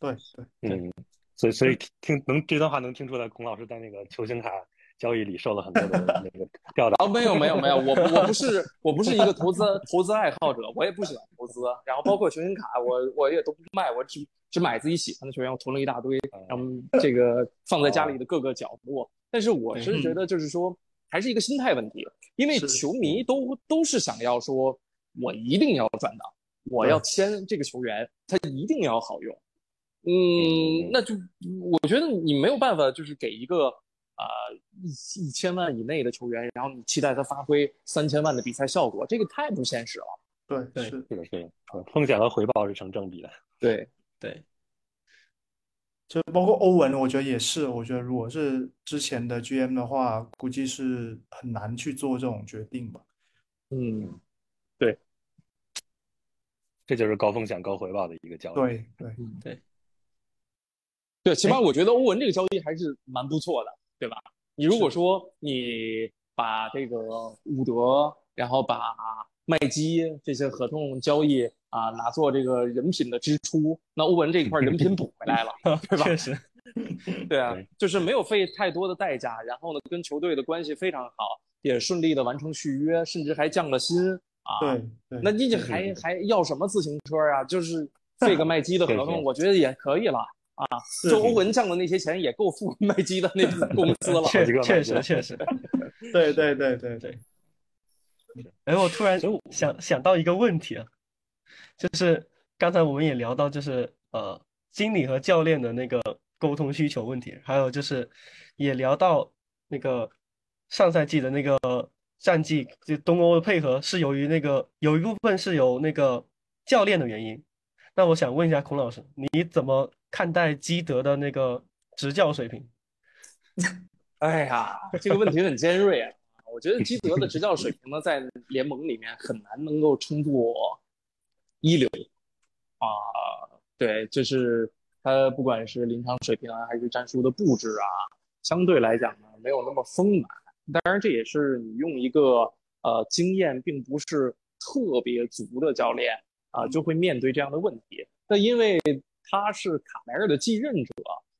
对对，嗯，所以所以听能这段话能听出来，孔老师在那个球星卡交易里受了很多的 那个吊打。哦，没有没有没有，我我不是我不是一个投资投资爱好者，我也不喜欢投资，然后包括球星卡，我我也都不卖，我只只买自己喜欢的球员，我囤了一大堆，然后这个放在家里的各个角落。但是我是觉得，就是说，还是一个心态问题，因为球迷都都是想要说，我一定要赚到，我要签这个球员，他一定要好用。嗯，那就我觉得你没有办法，就是给一个啊一一千万以内的球员，然后你期待他发挥三千万的比赛效果，这个太不现实了。对对是的，是的，风险和回报是成正比的。对对。就包括欧文，我觉得也是。我觉得如果是之前的 GM 的话，估计是很难去做这种决定吧。嗯，对，这就是高风险高回报的一个交易。对对对对，起码我觉得欧文这个交易还是蛮不错的，对吧？你如果说你把这个伍德，然后把麦基这些合同交易。啊，拿做这个人品的支出，那欧文这一块人品补回来了，对吧？确实，对啊，就是没有费太多的代价，然后呢，跟球队的关系非常好，也顺利的完成续约，甚至还降了薪啊。对，那你还还要什么自行车啊？就是这个麦基的 合同，我觉得也可以了啊。就欧文挣的那些钱也够付麦基的那 个工资了。确确实确实，对对对对对。哎，我突然想想到一个问题啊。就是刚才我们也聊到，就是呃，经理和教练的那个沟通需求问题，还有就是也聊到那个上赛季的那个战绩，就东欧的配合是由于那个有一部分是由那个教练的原因。那我想问一下孔老师，你怎么看待基德的那个执教水平？哎呀，这个问题很尖锐啊！我觉得基德的执教水平呢，在联盟里面很难能够称作。一流啊，对，就是他不管是临场水平啊，还是战术的布置啊，相对来讲呢，没有那么丰满。当然，这也是你用一个呃经验并不是特别足的教练啊，就会面对这样的问题。那因为他是卡莱尔的继任者，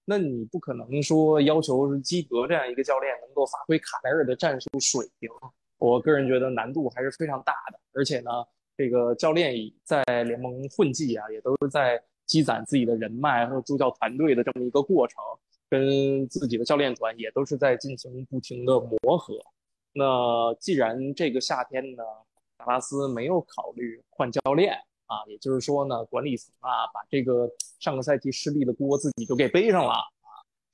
那你不可能说要求基德这样一个教练能够发挥卡莱尔的战术水平。我个人觉得难度还是非常大的，而且呢。这个教练在联盟混迹啊，也都是在积攒自己的人脉和助教团队的这么一个过程，跟自己的教练团也都是在进行不停的磨合。那既然这个夏天呢，达拉斯没有考虑换教练啊，也就是说呢，管理层啊把这个上个赛季失利的锅自己就给背上了啊，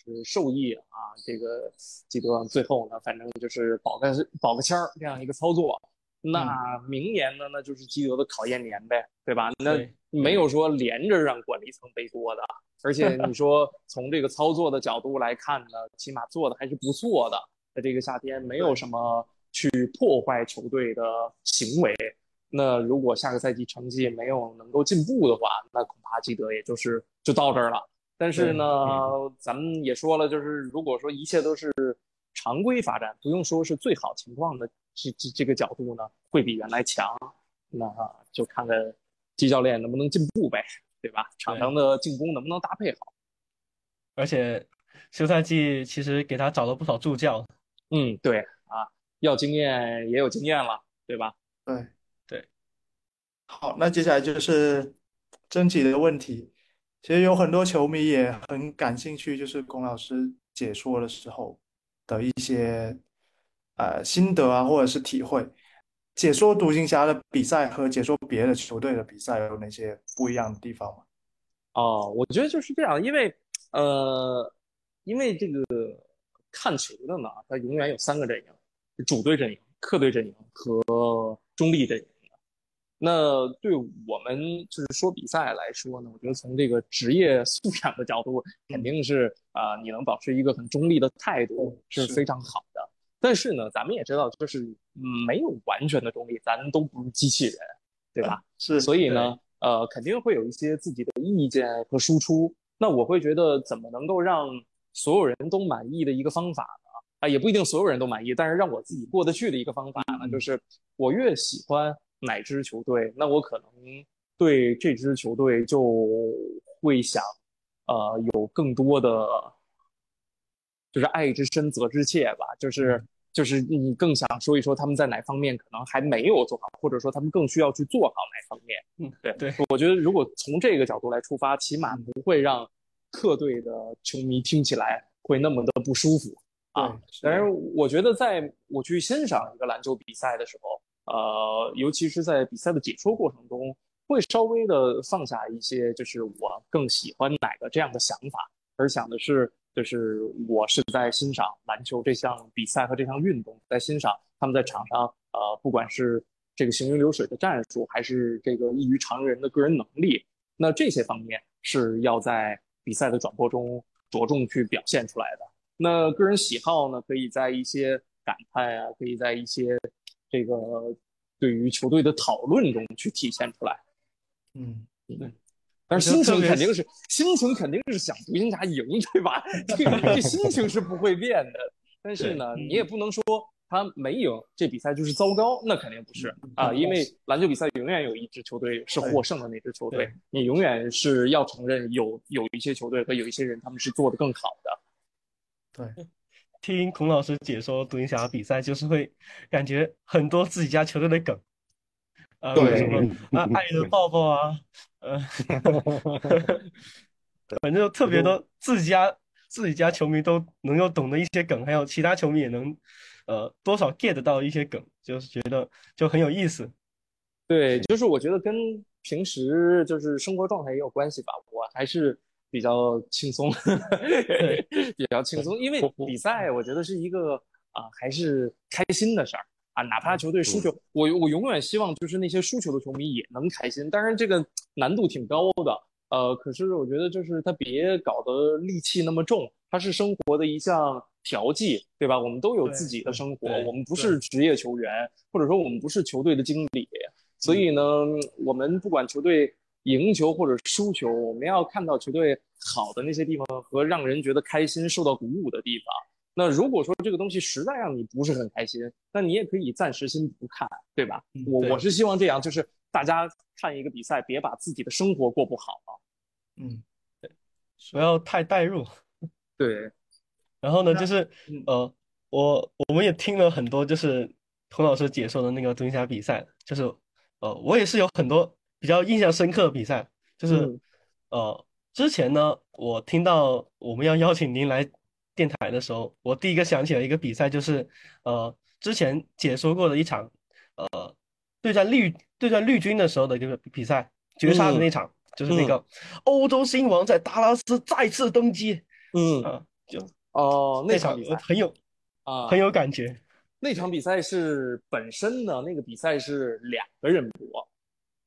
是受益啊。这个基德最后呢，反正就是保个保个签儿这样一个操作。那明年呢？那就是基德的考验年呗，对吧？那没有说连着让管理层背锅的，而且你说 从这个操作的角度来看呢，起码做的还是不错的。在这个夏天，没有什么去破坏球队的行为。那如果下个赛季成绩没有能够进步的话，那恐怕基德也就是就到这儿了。但是呢，咱们也说了，就是如果说一切都是常规发展，不用说是最好情况的。这这这个角度呢，会比原来强，那就看看季教练能不能进步呗，对吧？场上的进攻能不能搭配好？而且休赛季其实给他找了不少助教，嗯，对啊，要经验也有经验了，对吧？对对。好，那接下来就是征集的问题，其实有很多球迷也很感兴趣，就是龚老师解说的时候的一些。呃，心得啊，或者是体会，解说独行侠的比赛和解说别的球队的比赛有哪些不一样的地方吗？哦，我觉得就是这样，因为呃，因为这个看球的呢，它永远有三个阵营：主队阵营、客队阵营和中立阵营。那对我们就是说比赛来说呢，我觉得从这个职业素养的角度，肯定是啊，你能保持一个很中立的态度是非常好的。但是呢，咱们也知道，就是没有完全的中立，咱都不是机器人，对吧？是，所以呢，呃，肯定会有一些自己的意见和输出。那我会觉得，怎么能够让所有人都满意的一个方法呢？啊，也不一定所有人都满意，但是让我自己过得去的一个方法呢，就是我越喜欢哪支球队，那我可能对这支球队就会想，呃，有更多的，就是爱之深责之切吧，就是就是你更想说一说他们在哪方面可能还没有做好，或者说他们更需要去做好哪方面。嗯，对对，我觉得如果从这个角度来出发，起码不会让客队的球迷听起来会那么的不舒服。啊，当然，我觉得在我去欣赏一个篮球比赛的时候，呃，尤其是在比赛的解说过程中，会稍微的放下一些，就是我更喜欢哪个这样的想法，而想的是，就是我是在欣赏篮球这项比赛和这项运动，在欣赏他们在场上，呃，不管是这个行云流水的战术，还是这个异于常人的个人能力，那这些方面是要在比赛的转播中着重去表现出来的。那个人喜好呢，可以在一些感叹啊，可以在一些这个对于球队的讨论中去体现出来。嗯，对。但是心情肯定是心情肯定是想独行侠赢，对吧？这个这心情是不会变的。但是呢，你也不能说他没赢，这比赛就是糟糕，那肯定不是啊。因为篮球比赛永远有一支球队是获胜的那支球队，你永远是要承认有有一些球队和有一些人他们是做的更好的。对，听孔老师解说独行侠比赛，就是会感觉很多自己家球队的梗，啊，什么啊，爱的抱抱啊，呃，反正特别多自己家自己家球迷都能够懂的一些梗，还有其他球迷也能，呃，多少 get 到一些梗，就是觉得就很有意思。对，就是我觉得跟平时就是生活状态也有关系吧，我还是。比较轻松，比较轻松，因为比赛我觉得是一个啊，还是开心的事儿啊，哪怕球队输球，我我永远希望就是那些输球的球迷也能开心。当然这个难度挺高的，呃，可是我觉得就是他别搞得戾气那么重，它是生活的一项调剂，对吧？我们都有自己的生活，我们不是职业球员，或者说我们不是球队的经理，所以呢，我们不管球队。赢球或者输球，我们要看到球队好的那些地方和让人觉得开心、受到鼓舞的地方。那如果说这个东西实在让你不是很开心，那你也可以暂时先不看，对吧？我我是希望这样，就是大家看一个比赛，别把自己的生活过不好啊。嗯，对，不要太代入。对，然后呢，就是呃，我我们也听了很多，就是童老师解说的那个独行侠比赛，就是呃，我也是有很多。比较印象深刻的比赛就是，呃，之前呢，我听到我们要邀请您来电台的时候，我第一个想起了一个比赛，就是呃，之前解说过的一场，呃，对战绿对战绿军的时候的一个比赛，绝杀的那场，就是那个欧洲新王在达拉斯再次登基，嗯啊，就哦，那场比赛很有啊，很有感觉。那场比赛是本身呢，那个比赛是两个人播。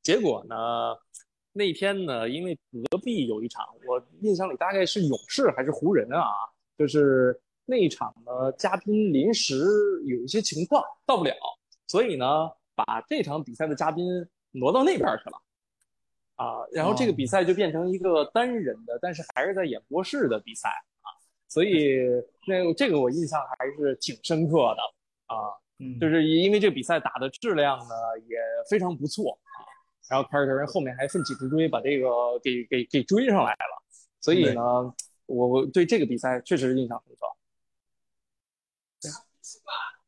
结果呢？那天呢？因为隔壁有一场，我印象里大概是勇士还是湖人啊？就是那一场呢，嘉宾临时有一些情况到不了，所以呢，把这场比赛的嘉宾挪到那边去了。啊，然后这个比赛就变成一个单人的，但是还是在演播室的比赛啊。所以 那这个我印象还是挺深刻的啊。嗯，就是因为这个比赛打的质量呢也非常不错。然后凯尔特人后面还奋起直追，把这个给给给追上来了。所以呢，我对这个比赛确实印象深刻。对，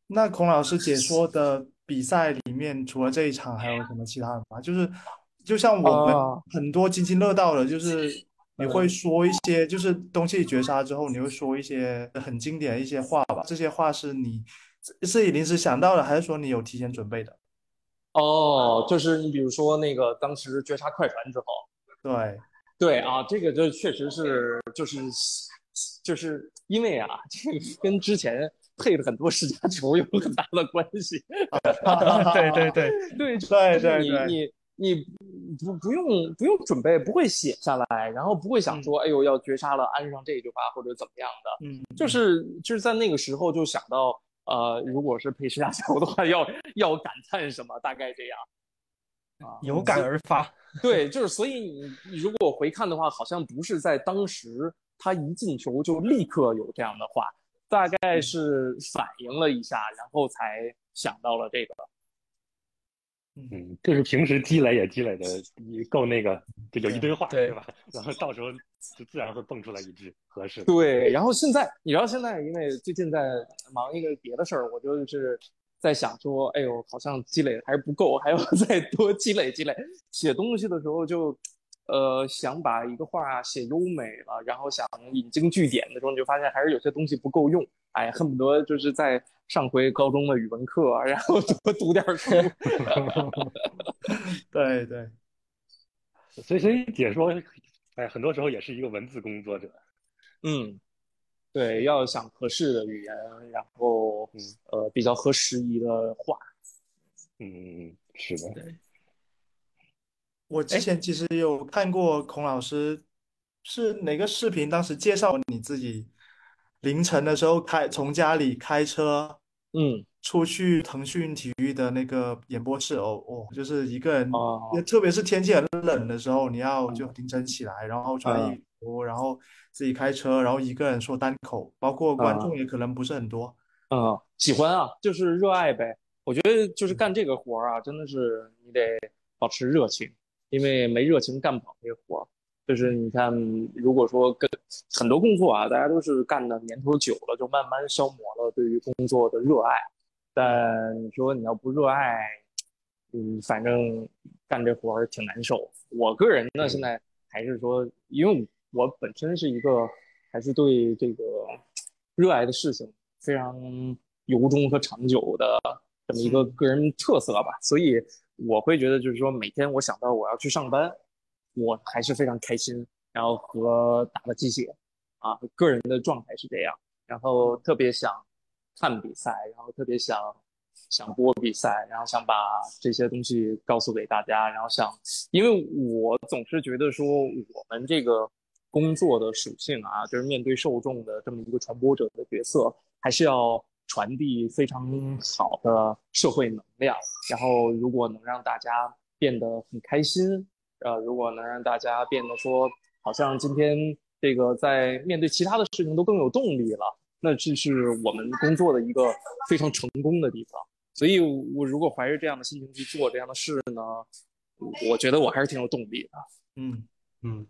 那孔老师解说的比赛里面，除了这一场，还有什么其他的吗？就是就像我们很多津津乐道的，就是你会说一些，就是东契绝杀之后，你会说一些很经典的一些话吧？这些话是你自己临时想到的，还是说你有提前准备的？哦，就是你比如说那个当时绝杀快船之后，对对啊，这个就确实是就是就是因为啊，这个跟之前配的很多世家球有很大的关系。对对对对对对，你你你不不用不用准备，不会写下来，然后不会想说，哎呦要绝杀了，安上这句话或者怎么样的，嗯，就是就是在那个时候就想到。呃，如果是配十下球的话，要要感叹什么？大概这样，啊，有感而发。对，就是所以你你如果回看的话，好像不是在当时他一进球就立刻有这样的话，大概是反应了一下，然后才想到了这个。嗯，就是平时积累也积累的你够那个，就有一堆话，对吧？然后到时候就自然会蹦出来一句合适。对，然后现在你知道现在因为最近在忙一个别的事儿，我就是在想说，哎呦，好像积累还是不够，还要 再多积累积累。写东西的时候就。呃，想把一个话写优美了，然后想引经据典的时候，你就发现还是有些东西不够用。哎，恨不得就是在上回高中的语文课，然后多读点书。对对，所以所以解说，哎，很多时候也是一个文字工作者。嗯，对，要想合适的语言，然后呃比较合时宜的话。嗯，是的。对。我之前其实有看过孔老师是哪个视频，当时介绍你自己凌晨的时候开从家里开车，嗯，出去腾讯体育的那个演播室哦哦，就是一个人，特别是天气很冷的时候，你要就凌晨起来，然后穿衣服，然后自己开车，然后一个人说单口，包括观众也可能不是很多，嗯，喜欢啊，就是热爱呗。我觉得就是干这个活儿啊，真的是你得保持热情。因为没热情干不好这活儿，就是你看，如果说跟很多工作啊，大家都是干的年头久了，就慢慢消磨了对于工作的热爱。但你说你要不热爱，嗯，反正干这活儿挺难受。我个人呢，现在还是说，因为我本身是一个还是对这个热爱的事情非常由衷和长久的这么一个个人特色吧，所以。我会觉得，就是说，每天我想到我要去上班，我还是非常开心，然后和打了鸡血，啊，个人的状态是这样，然后特别想看比赛，然后特别想想播比赛，然后想把这些东西告诉给大家，然后想，因为我总是觉得说，我们这个工作的属性啊，就是面对受众的这么一个传播者的角色，还是要。传递非常好的社会能量，然后如果能让大家变得很开心，呃，如果能让大家变得说好像今天这个在面对其他的事情都更有动力了，那这是我们工作的一个非常成功的地方。所以，我如果怀着这样的心情去做这样的事呢，我觉得我还是挺有动力的。嗯嗯，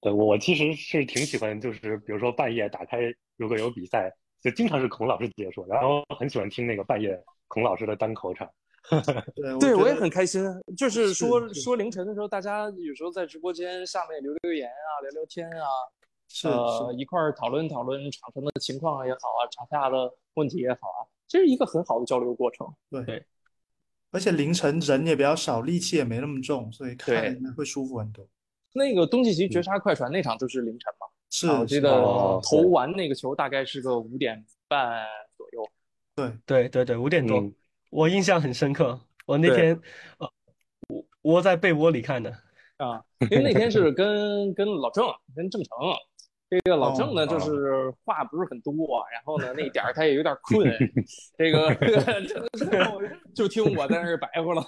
对我其实是挺喜欢，就是比如说半夜打开，如果有比赛。就经常是孔老师解说，然后很喜欢听那个半夜孔老师的单口场。对，对我也很开心。就是说说凌晨的时候，大家有时候在直播间下面留留言啊，聊聊天啊，是一块儿讨论讨论场上的情况也好啊，场下的问题也好啊，这是一个很好的交流过程。对，而且凌晨人也比较少，力气也没那么重，所以看会舒服很多。那个东契奇绝杀快船那场就是凌晨嘛。是，我记得投完那个球大概是个五点半左右。对对对对，五点多，我印象很深刻。我那天呃窝窝在被窝里看的啊，因为那天是 跟跟老郑跟郑成，这个老郑呢就是话不是很多，然后呢那点儿他也有点困，这个 就听我在那儿白活了，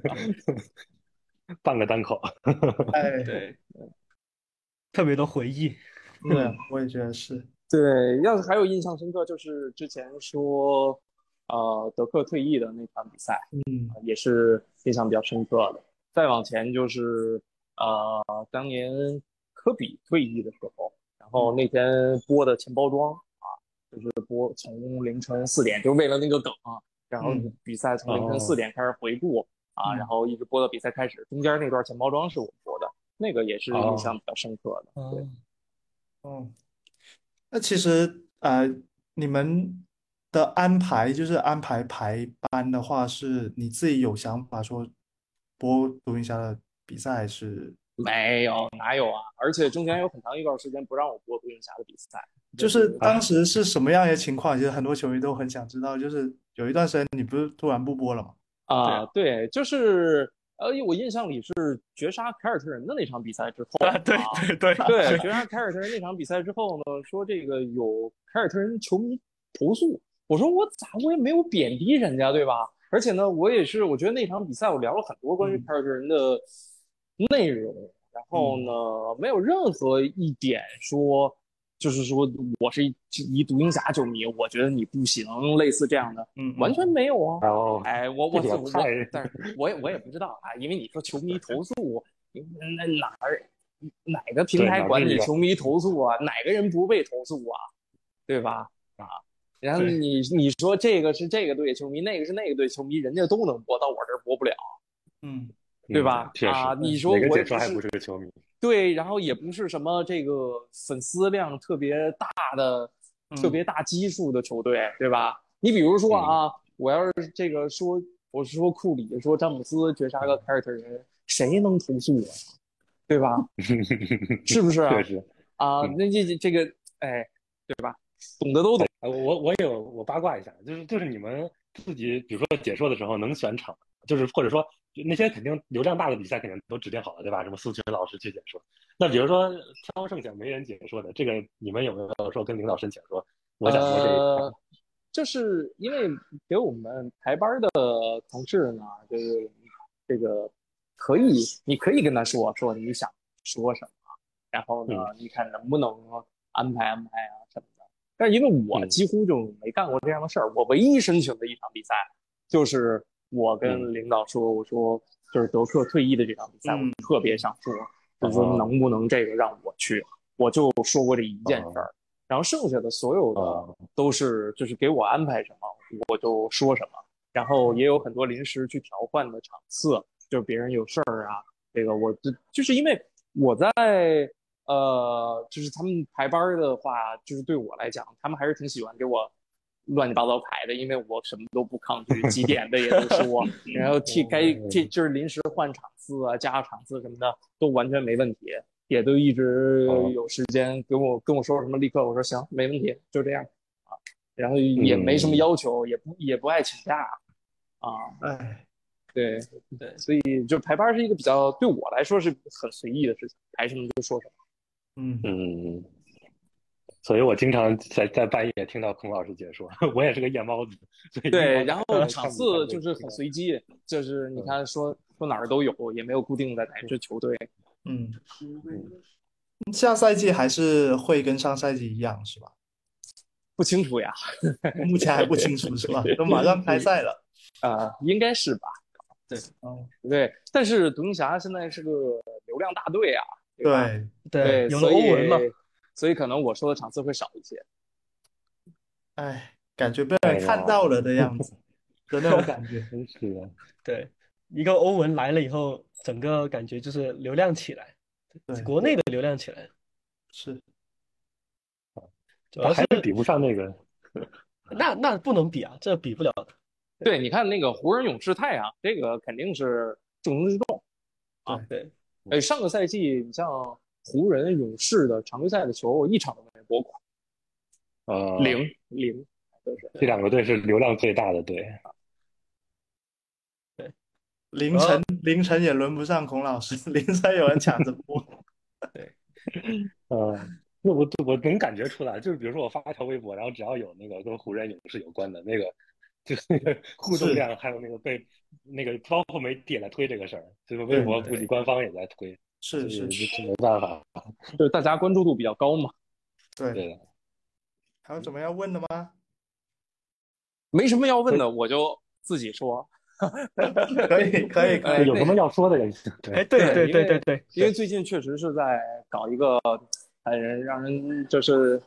半个单口。哎，对。特别的回忆，对，我也觉得是。对，要是还有印象深刻，就是之前说，呃，德克退役的那场比赛，嗯，也是印象比较深刻的。再往前就是，呃，当年科比退役的时候，然后那天播的前包装啊，就是播从凌晨四点，就为了那个梗，然后比赛从凌晨四点开始回顾啊，然后一直播到比赛开始，中间那段前包装是我播的。那个也是印象比较深刻的，对，嗯，那其实呃，你们的安排就是安排排班的话，是你自己有想法说播独行侠的比赛是？没有，哪有啊？而且中间有很长一段时间不让我播独行侠的比赛，就是当时是什么样的情况？其实很多球迷都很想知道，就是有一段时间你不是突然不播了吗？啊，对，就是。呃，我印象里是绝杀凯尔特人的那场比赛之后，对对对对，绝杀凯尔特人那场比赛之后呢，说这个有凯尔特人球迷投诉，我说我咋我也没有贬低人家，对吧？而且呢，我也是，我觉得那场比赛我聊了很多关于凯尔特人的内容，然后呢，没有任何一点说就是说我是一一独行侠球迷，我觉得你不行，类似这样的，嗯，完全没有啊。哦，哎，我我我但是我也我也不知道啊，因为你说球迷投诉，那哪儿哪个平台管理球迷投诉啊？哪个人不被投诉啊？对吧？啊，然后你你说这个是这个队球迷，那个是那个队球迷，人家都能播到我这儿播不了。嗯对吧啊你说我解说还不是个球迷？对，然后也不是什么这个粉丝量特别大的、嗯特别大基数的球队，对吧？你比如说啊，我要是这个说，我是说库里，说詹姆斯绝杀个凯尔特人，谁能投诉我？对吧？是不是啊？确实。啊，嗯那这这这个，哎，对吧？懂的都懂。啊，我我有我八卦一下，就是就是你们自己，比如说解说的时候能选场，就是或者说那些肯定流量大的比赛肯定都指定好了，对吧？什么苏群老师去解说，那比如说挑剩下没人解说的，这个你们有没有说跟领导申请说，我想说这个就是因为给我们排班的同事呢，就是这个可以，你可以跟他说说你想说什么，然后呢，你看能不能安排安排啊什么的。但是因为我嗯几乎就没干过这样的事儿，我唯一申请的一场比赛就是我跟领导说，我说就是德克退役的这场比赛，嗯。我特别想说，就是说哦。能不能这个让我去，我就说过这一件事儿。然后剩下的所有的哦。都是就是给我安排什么我就说什么，然后也有很多临时去调换的场次，就是别人有事儿啊，这个我就就是因为我在呃，就是他们排班儿的话，就是对我来讲，他们还是挺喜欢给我乱七八糟排的，因为我什么都不抗拒，几点的也都说，然后替该这就是临时换场次啊、加场次什么的都完全没问题。也都一直有时间跟我跟我说什么，立刻我说行，没问题，就这样啊。然后也没什么要求，也不也不爱请假啊。哎，对对，所以就排班是一个比较对我来说是很随意的事情，排什么就说什么。嗯嗯，所以我经常在在半夜听到孔老师解说，我也是个夜猫子，所以对，然后场次就是很随机，就是你看说说哪儿都有，也没有固定的哪支球队。嗯，下赛季还是会跟上赛季一样是吧？不清楚呀，目前还不清楚是吧？都马上开赛了。呃，应该是吧？对，嗯，对，但是独行侠现在是个流量大队啊，对？对，对，有了欧文嘛，所以可能我说的场次会少一些。哎，感觉被人看到了的样子的那种感觉。真是的，对，一个欧文来了以后，整个感觉就是流量起来，对，国内的流量起来，是，主要是还是比不上那个，那那不能比啊，这比不了的。对，你看那个湖人勇士太阳，这个肯定是重中之重啊。对，哎，上个赛季你像湖人勇士的常规赛的球，我一场都没播过，呃，零零都是。这两个队是流量最大的队，对。凌晨凌晨也轮不上孔老师，凌晨有人抢着播。对 呃，那我我能感觉出来，就是比如说我发一条微博，然后只要有那个跟湖人勇士有关的那个，就是那个互动量，还有那个被那个包括媒体也在推这个事儿，就是微博估计官方也在推，是是是，没办法，就是大家关注度比较高嘛，对。对的，还有怎么要问的吗？没什么要问的，我就自己说。可以可以 可哎以，有什么要说的也行，哎，对，对对对对，因为最近确实是在搞一个，呃，让人就是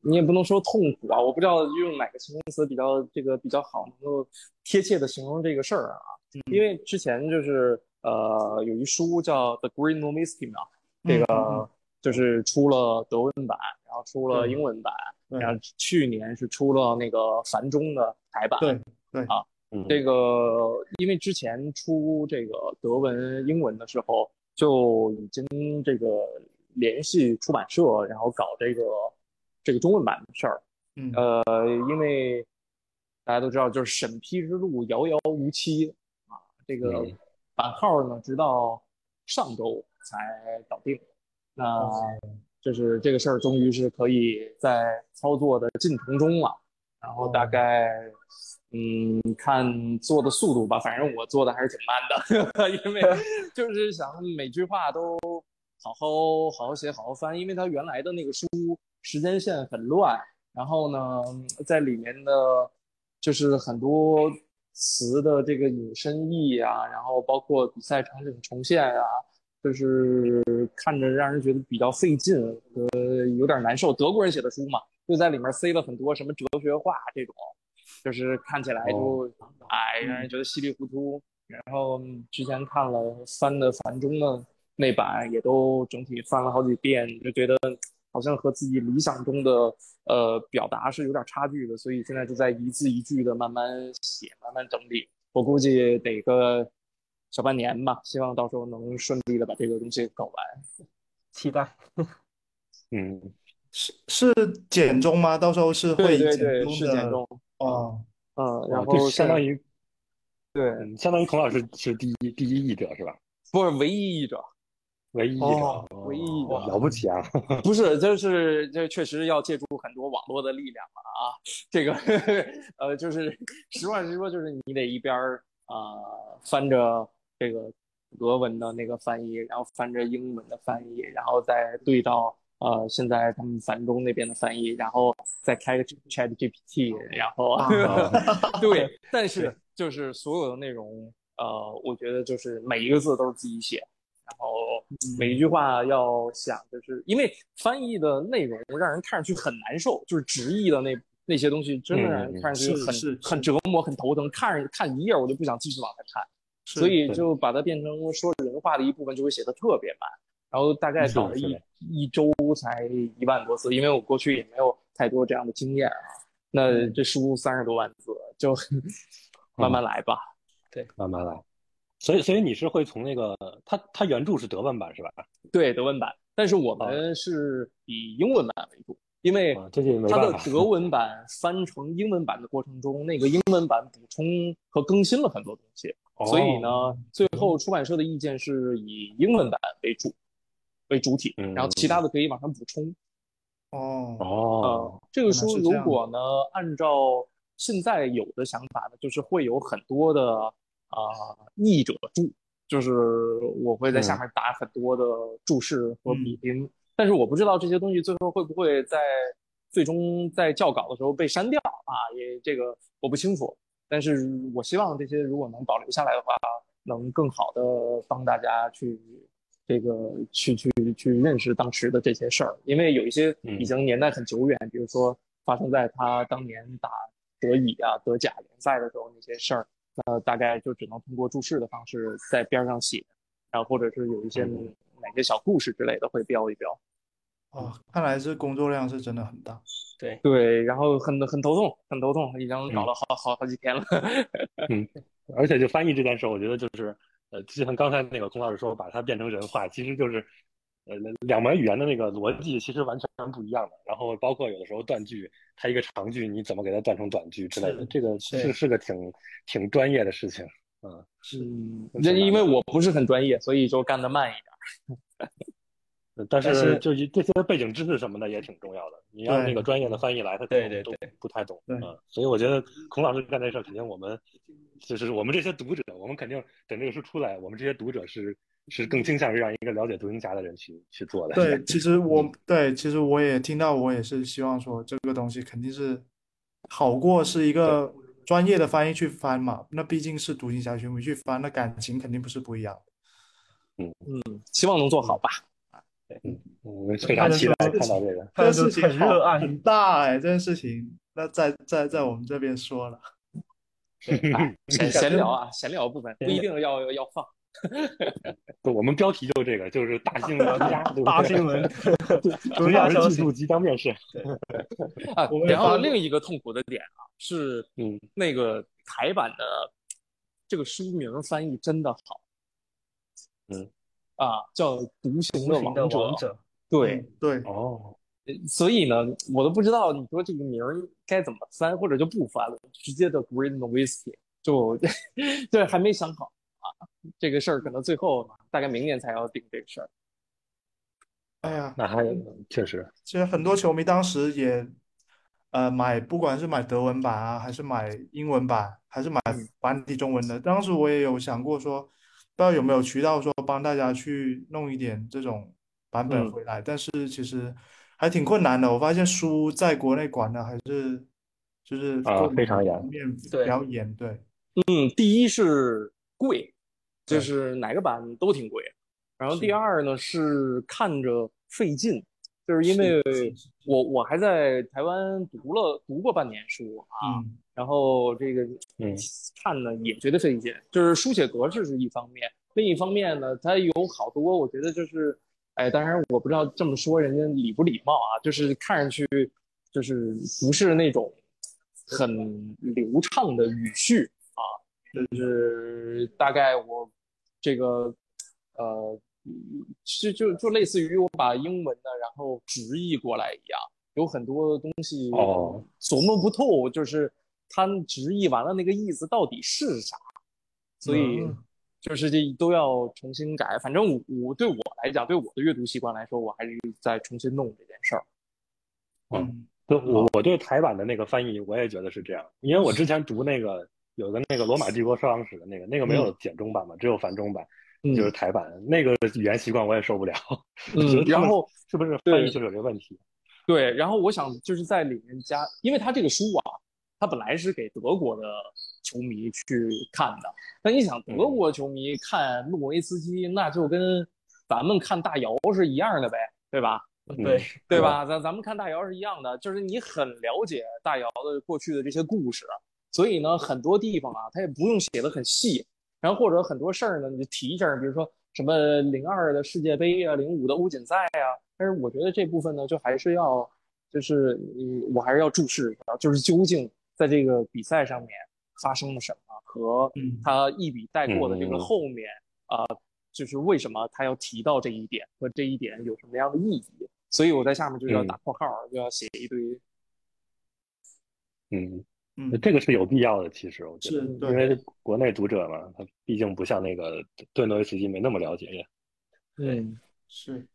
你也不能说痛苦啊，我不知道用哪个形容词比较这个比较好，能够贴切的形容这个事儿啊。因为之前就是呃有一书叫《The Green 嘛，这嗯个就是出了德文版，然后出了英文版，对然后去年是出了那个繁中的台版。对对啊，嗯，这个因为之前出这个德文、英文的时候，就已经这个联系出版社，然后搞这个这个中文版的事儿。嗯呃，因为大家都知道，就是审批之路遥遥无期啊。这个嗯版号呢，直到上周才搞定。那就是这个事儿，终于是可以在操作的进程中了。然后大概，嗯，看做的速度吧，反正我做的还是挺慢的，因为 就是想每句话都好好好好写，好好翻，因为它原来的那个书时间线很乱，然后呢，在里面的，就是很多词的这个引申义啊，然后包括比赛场景重现啊，就是看着让人觉得比较费劲，呃，有点难受。德国人写的书嘛，就在里面塞了很多什么哲学话这种，就是看起来就哎让人觉得稀里糊涂。然后之前看了翻的繁中的那版，也都整体翻了好几遍，就觉得好像和自己理想中的呃表达是有点差距的，所以现在就在一字一句的慢慢写，慢慢整理。我估计得个小半年吧，希望到时候能顺利的把这个东西搞完。期待。嗯，是是简中吗？到时候是会对对对，简中的是简中。哦，嗯，然后相当于对，嗯相当于孔老师是第一第一译者是吧？不是唯一译者，唯一一个，哦唯一一个了不起啊！不是，就是这确实要借助很多网络的力量了啊！这个 呃，就是实话实说，就是你得一边儿啊、翻着这个俄文的那个翻译，然后翻着英文的翻译，然后再对到呃现在他们繁中那边的翻译，然后再开个 Chat GPT，然后、啊 对，但是就是所有的内容，呃，我觉得就是每一个字都是自己写，然后每一句话要想，就是因为翻译的内容让人看上去很难受，就是直译的那那些东西，真的让人看上去很、是是很折磨、很头疼，看着看一页我就不想继续往下看，所以就把它变成说人话的一部分，就会写的特别慢，然后大概搞了一一周才一万多字，因为我过去也没有太多这样的经验啊。那这书三十多万字，就 慢慢来吧。对。慢慢来。所以，所以你是会从那个他他原著是德文版是吧？对德文版，但是我们是以英文版为主，因为它的。德文版翻成英文版的过程中，那个英文版补充和更新了很多东西，哦所以呢，最后出版社的意见是以英文版为主为主体，嗯然后其他的可以往上补充。哦，哦呃，，这个书如果呢，按照现在有的想法呢，就是会有很多的啊、译者注，就是我会在下面打很多的注释和笔评，但是我不知道这些东西最后会不会在最终在校稿的时候被删掉啊，也这个我不清楚。但是我希望这些如果能保留下来的话，能更好的帮大家去这个去去去认识当时的这些事儿，因为有一些已经年代很久远，比如说发生在他当年打德乙啊、德甲联赛的时候那些事儿，那大概就只能通过注释的方式在边上写，然后或者是有一些哪些小故事之类的会标一标。哦，看来这工作量是真的很大。对，对，然后很很头痛，很头痛，已经搞了好好好几天了。嗯 而且就翻译这件事，我觉得就是呃，就像刚才那个孔老师说，把它变成人话，其实就是呃两门语言的那个逻辑其实完全不一样的。然后包括有的时候断句，它一个长句你怎么给它断成短句之类的，这个是是个挺挺专业的事情。嗯，嗯，那因为我不是很专业，所以就干得慢一点。但但是是就这些背景知识什么的也挺重要的。你让那个专业的翻译来，他可能都对对对不太懂。对嗯，所以我觉得孔老师干这事儿，肯定我们就是我们这些读者，我们肯定等这个书出来，我们这些读者是是更倾向于让一个了解独行侠的人去去做的。对，其实我对，其实我也听到，我也是希望说这个东西肯定是好过是一个专业的翻译去翻嘛，那毕竟是独行侠巡回去翻，那感情肯定不是不一样的。希望能做好吧。我们非常期待看到这个。这件事情很热爱。很大哎，这件事情，那在在在我们这边说了，哎 闲闲聊啊，闲聊部分不一定要要放。不我们标题就是这个，就是大新闻家，对不对大新闻，孔老师记住即将面试。啊我，们然后另一个痛苦的点啊，是嗯，那个台版的这个书名翻译真的好。嗯。啊，叫《独行的王者》。王者，对，嗯对，哦，所以呢，我都不知道你说这个名儿该怎么翻，或者就不翻了，直接的 Green Whisky 就 对，还没想好啊。这个事儿可能最后大概明年才要定这个事儿。哎呀，那还确实，其实很多球迷当时也，呃，买不管是买德文版啊，还是买英文版，还是买繁体中文的，当时我也有想过说，不知道有没有渠道说帮大家去弄一点这种版本嗯回来，但是其实还挺困难的。我发现书在国内管的还是就是啊非常严面对比较严，对，嗯，第一是贵，就是哪个版都挺贵。然后第二呢是看着费劲，就是因为我我还在台湾读了读过半年书啊，嗯。然后这个嗯看呢也觉得费劲，就是书写格式是一方面，另一方面呢，它有好多我觉得就是，哎，当然我不知道这么说人家礼不礼貌啊，就是看上去就是不是那种很流畅的语序啊，就是大概我这个呃，就就就类似于我把英文的然后直译过来一样，有很多东西哦琢磨不透，就是它直译完了那个意思到底是啥，所以嗯就是这都要重新改。反正我我对我来讲，对我的阅读习惯来说，我还是在重新弄这件事儿。嗯对我我对台版的那个翻译，我也觉得是这样，因为我之前读那个有个那个罗马帝国收藏史的那个，那个没有简中版嘛，只有繁中版，嗯就是台版那个语言习惯我也受不了。然后是不是翻译就是有这个问题？对，然后我想就是在里面加，因为他这个书啊，他本来是给德国的球迷去看的。那你想，德国球迷看诺维斯基，那就跟咱们看大姚是一样的呗，对吧？对，对吧？咱咱们看大姚是一样的，就是你很了解大姚的过去的这些故事，所以呢，很多地方啊，他也不用写的很细，然后或者很多事儿呢，你就提一下，比如说什么零二的世界杯啊，零五的欧锦赛啊，但是我觉得这部分呢，就还是要，就是嗯，我还是要注视一下，就是究竟在这个比赛上面发生了什么，和嗯。他一笔带过的这个嗯。后面啊、呃就是为什么他要提到这一点和这一点有什么样的意义，所以我在下面就要嗯。打括号，就要写一堆。嗯，嗯，这个是有必要的，其实我觉得，因是对，为国内读者嘛，他毕竟不像那个对诺维斯基没那么了解呀。对，是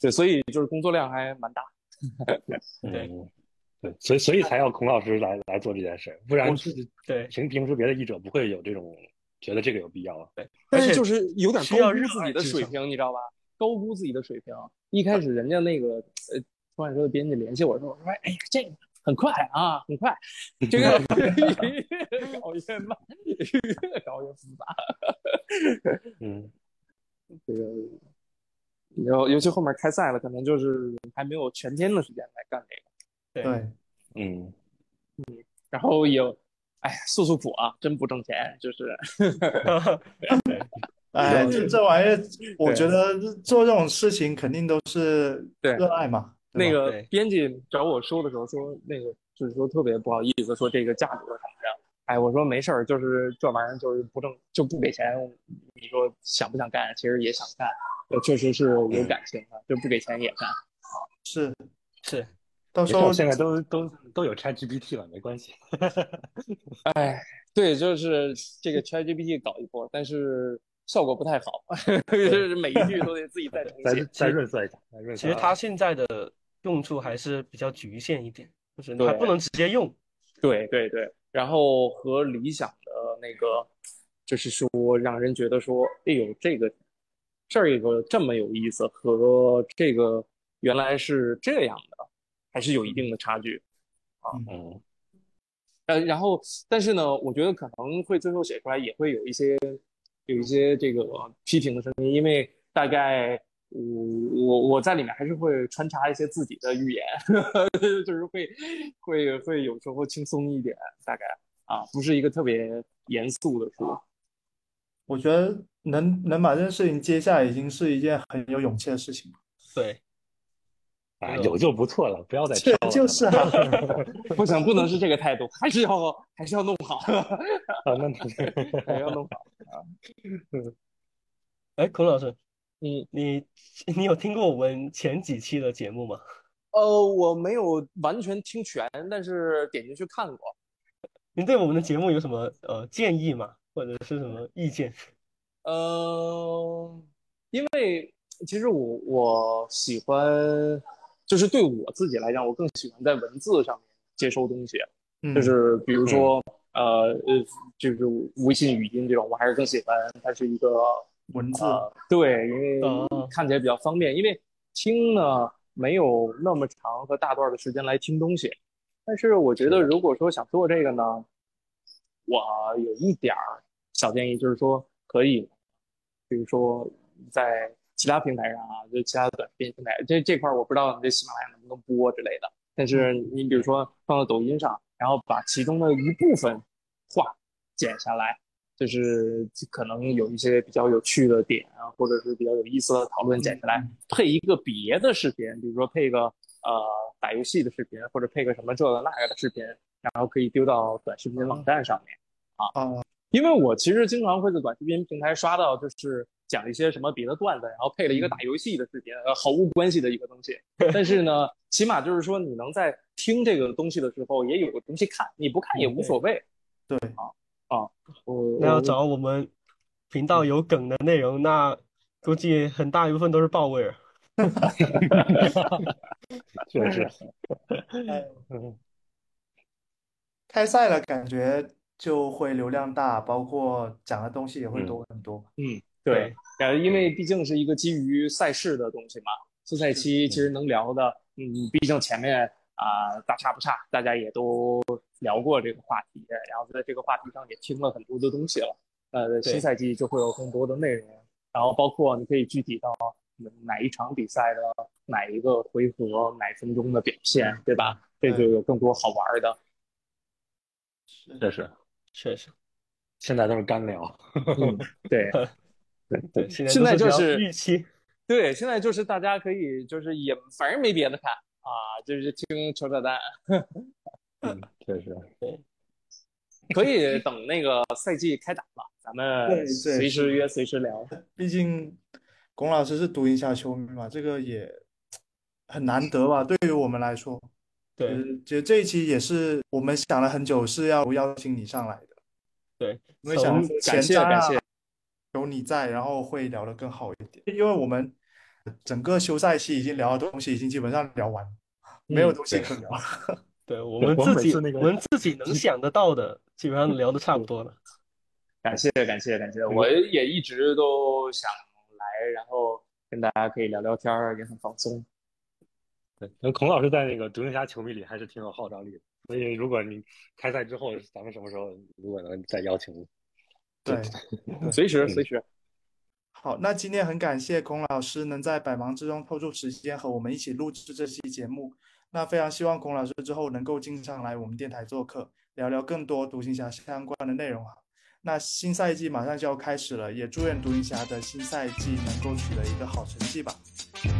对，所以就是工作量还蛮大。对嗯，对，所以所以才要孔老师来来做这件事，不然是对平平时别的译者不会有这种觉得这个有必要对。但是就是有点需要热高估自己的水平，你知道吧？高估自己的水平。一开始人家那个呃出版社的编辑联系我说，我说哎呀这个很快啊，很快，这个越搞越慢，越搞越复杂。嗯 这个，然后尤其后面开赛了，可能就是还没有全天的时间来干这个。对，嗯，然后也，哎呀，诉诉苦啊，真不挣钱，就是 哎，这这玩意儿，我觉得做这种事情肯定都是对热爱嘛，那个编辑找我说的时候说，那个就是说特别不好意思，说这个价格什么的。哎，我说没事儿，就是这玩意儿就是不挣就不给钱。你说想不想干？其实也想干，呃确实是有感情的，就不给钱也干。是是到时候现在都都都有 ChatGPT 了，没关系。哎，对，就是这个 ChatGPT 搞一波，但是效果不太好，就是每一句都得自己再重再写。再润色一下，再润色一下。其实它现在的用处还是比较局限一点，就是你还不能直接用。对对对，然后和理想的那个，就是说让人觉得说，哎呦，这个这个这么有意思，和这个原来是这样的，还是有一定的差距啊。嗯呃，然后但是呢，我觉得可能会最后写出来也会有一些有一些这个批评的声音，因为大概我我我在里面还是会穿插一些自己的语言，就是会会会有时候轻松一点，大概啊，不是一个特别严肃的书。我觉得能能把这件事情接下来，已经是一件很有勇气的事情了。对，啊，有就不错了，不要再这挑了。就是啊，不行，不能是这个态度，还是要 还是要弄好，啊，那还是要弄好啊。哎，孔老师，你，你你有听过我们前几期的节目吗？呃，我没有完全听全，但是点进去看过。您对我们的节目有什么呃建议吗？或者是什么意见？呃，因为其实我我喜欢，就是对我自己来讲，我更喜欢在文字上面接收东西，嗯。就是比如说、呃呃，就是微信语音这种，我还是更喜欢它是一个文字，呃，对，因为哦看起来比较方便，因为听呢，没有那么长和大段的时间来听东西。但是我觉得，如果说想做这个呢，我有一点儿小建议，就是说可以，比如说在其他平台上啊，就其他短视频平台，这这块儿我不知道你这喜马拉雅能不能播之类的。但是你比如说放到抖音上，然后把其中的一部分话剪下来。就是可能有一些比较有趣的点啊，或者是比较有意思的讨论剪下来，配一个别的视频，比如说配个呃打游戏的视频，或者配个什么这个那个的视频，然后可以丢到短视频网站上面啊。因为我其实经常会在短视频平台刷到，就是讲一些什么别的段子，然后配了一个打游戏的视频，呃，毫无关系的一个东西。但是呢，起码就是说你能在听这个东西的时候也有个东西看，你不看也无所谓。对啊。啊，那要找我们频道有梗的内容，那估计很大一部分都是爆味儿。确实，开赛了，感觉就会流量大，包括讲的东西也会多很多。嗯，对，呃，因为毕竟是一个基于赛事的东西嘛，复赛期其实能聊的，嗯，毕竟前面。啊，大差不差，大家也都聊过这个话题，然后在这个话题上也听了很多的东西了。呃，新赛季就会有更多的内容，然后包括你可以具体到哪一场比赛的哪一个回合、哪分钟的表现，对吧？这就有更多好玩的。确实，确实，现在都是干聊。对，对对，现在就是预期。对，现在就是大家可以就是也反正没别的看。啊，就是听扯扯淡，嗯，确实对，可以等那个赛季开打吧，咱们随时约，随时聊。毕竟龚老师是独行侠球迷嘛，这个也很难得吧，对于我们来说。对，其实这一期也是我们想了很久是要邀请你上来的。对，因为想感谢感谢有你在，然后会聊得更好一点，因为我们。整个休赛期已经聊的东西已经基本上聊完，没有东西可聊。对我们自己，我们自己能想得到的，基本上聊的差不多了。感谢感谢感谢，我也一直都想来，然后跟大家可以聊聊天儿，也很放松。对，那孔老师在那个独行侠球迷里还是挺有号召力的，所以如果你开赛之后，咱们什么时候如果能再邀请，对，随时随时。好，那今天很感谢孔老师能在百忙之中抽出时间和我们一起录制这期节目。那非常希望孔老师之后能够经常来我们电台做客，聊聊更多独行侠相关的内容哈。那新赛季马上就要开始了，也祝愿独行侠的新赛季能够取得一个好成绩吧。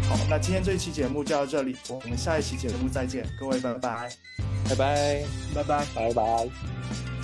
好，那今天这一期节目就到这里，我们下一期节目再见，各位拜拜，拜拜，拜拜，拜拜。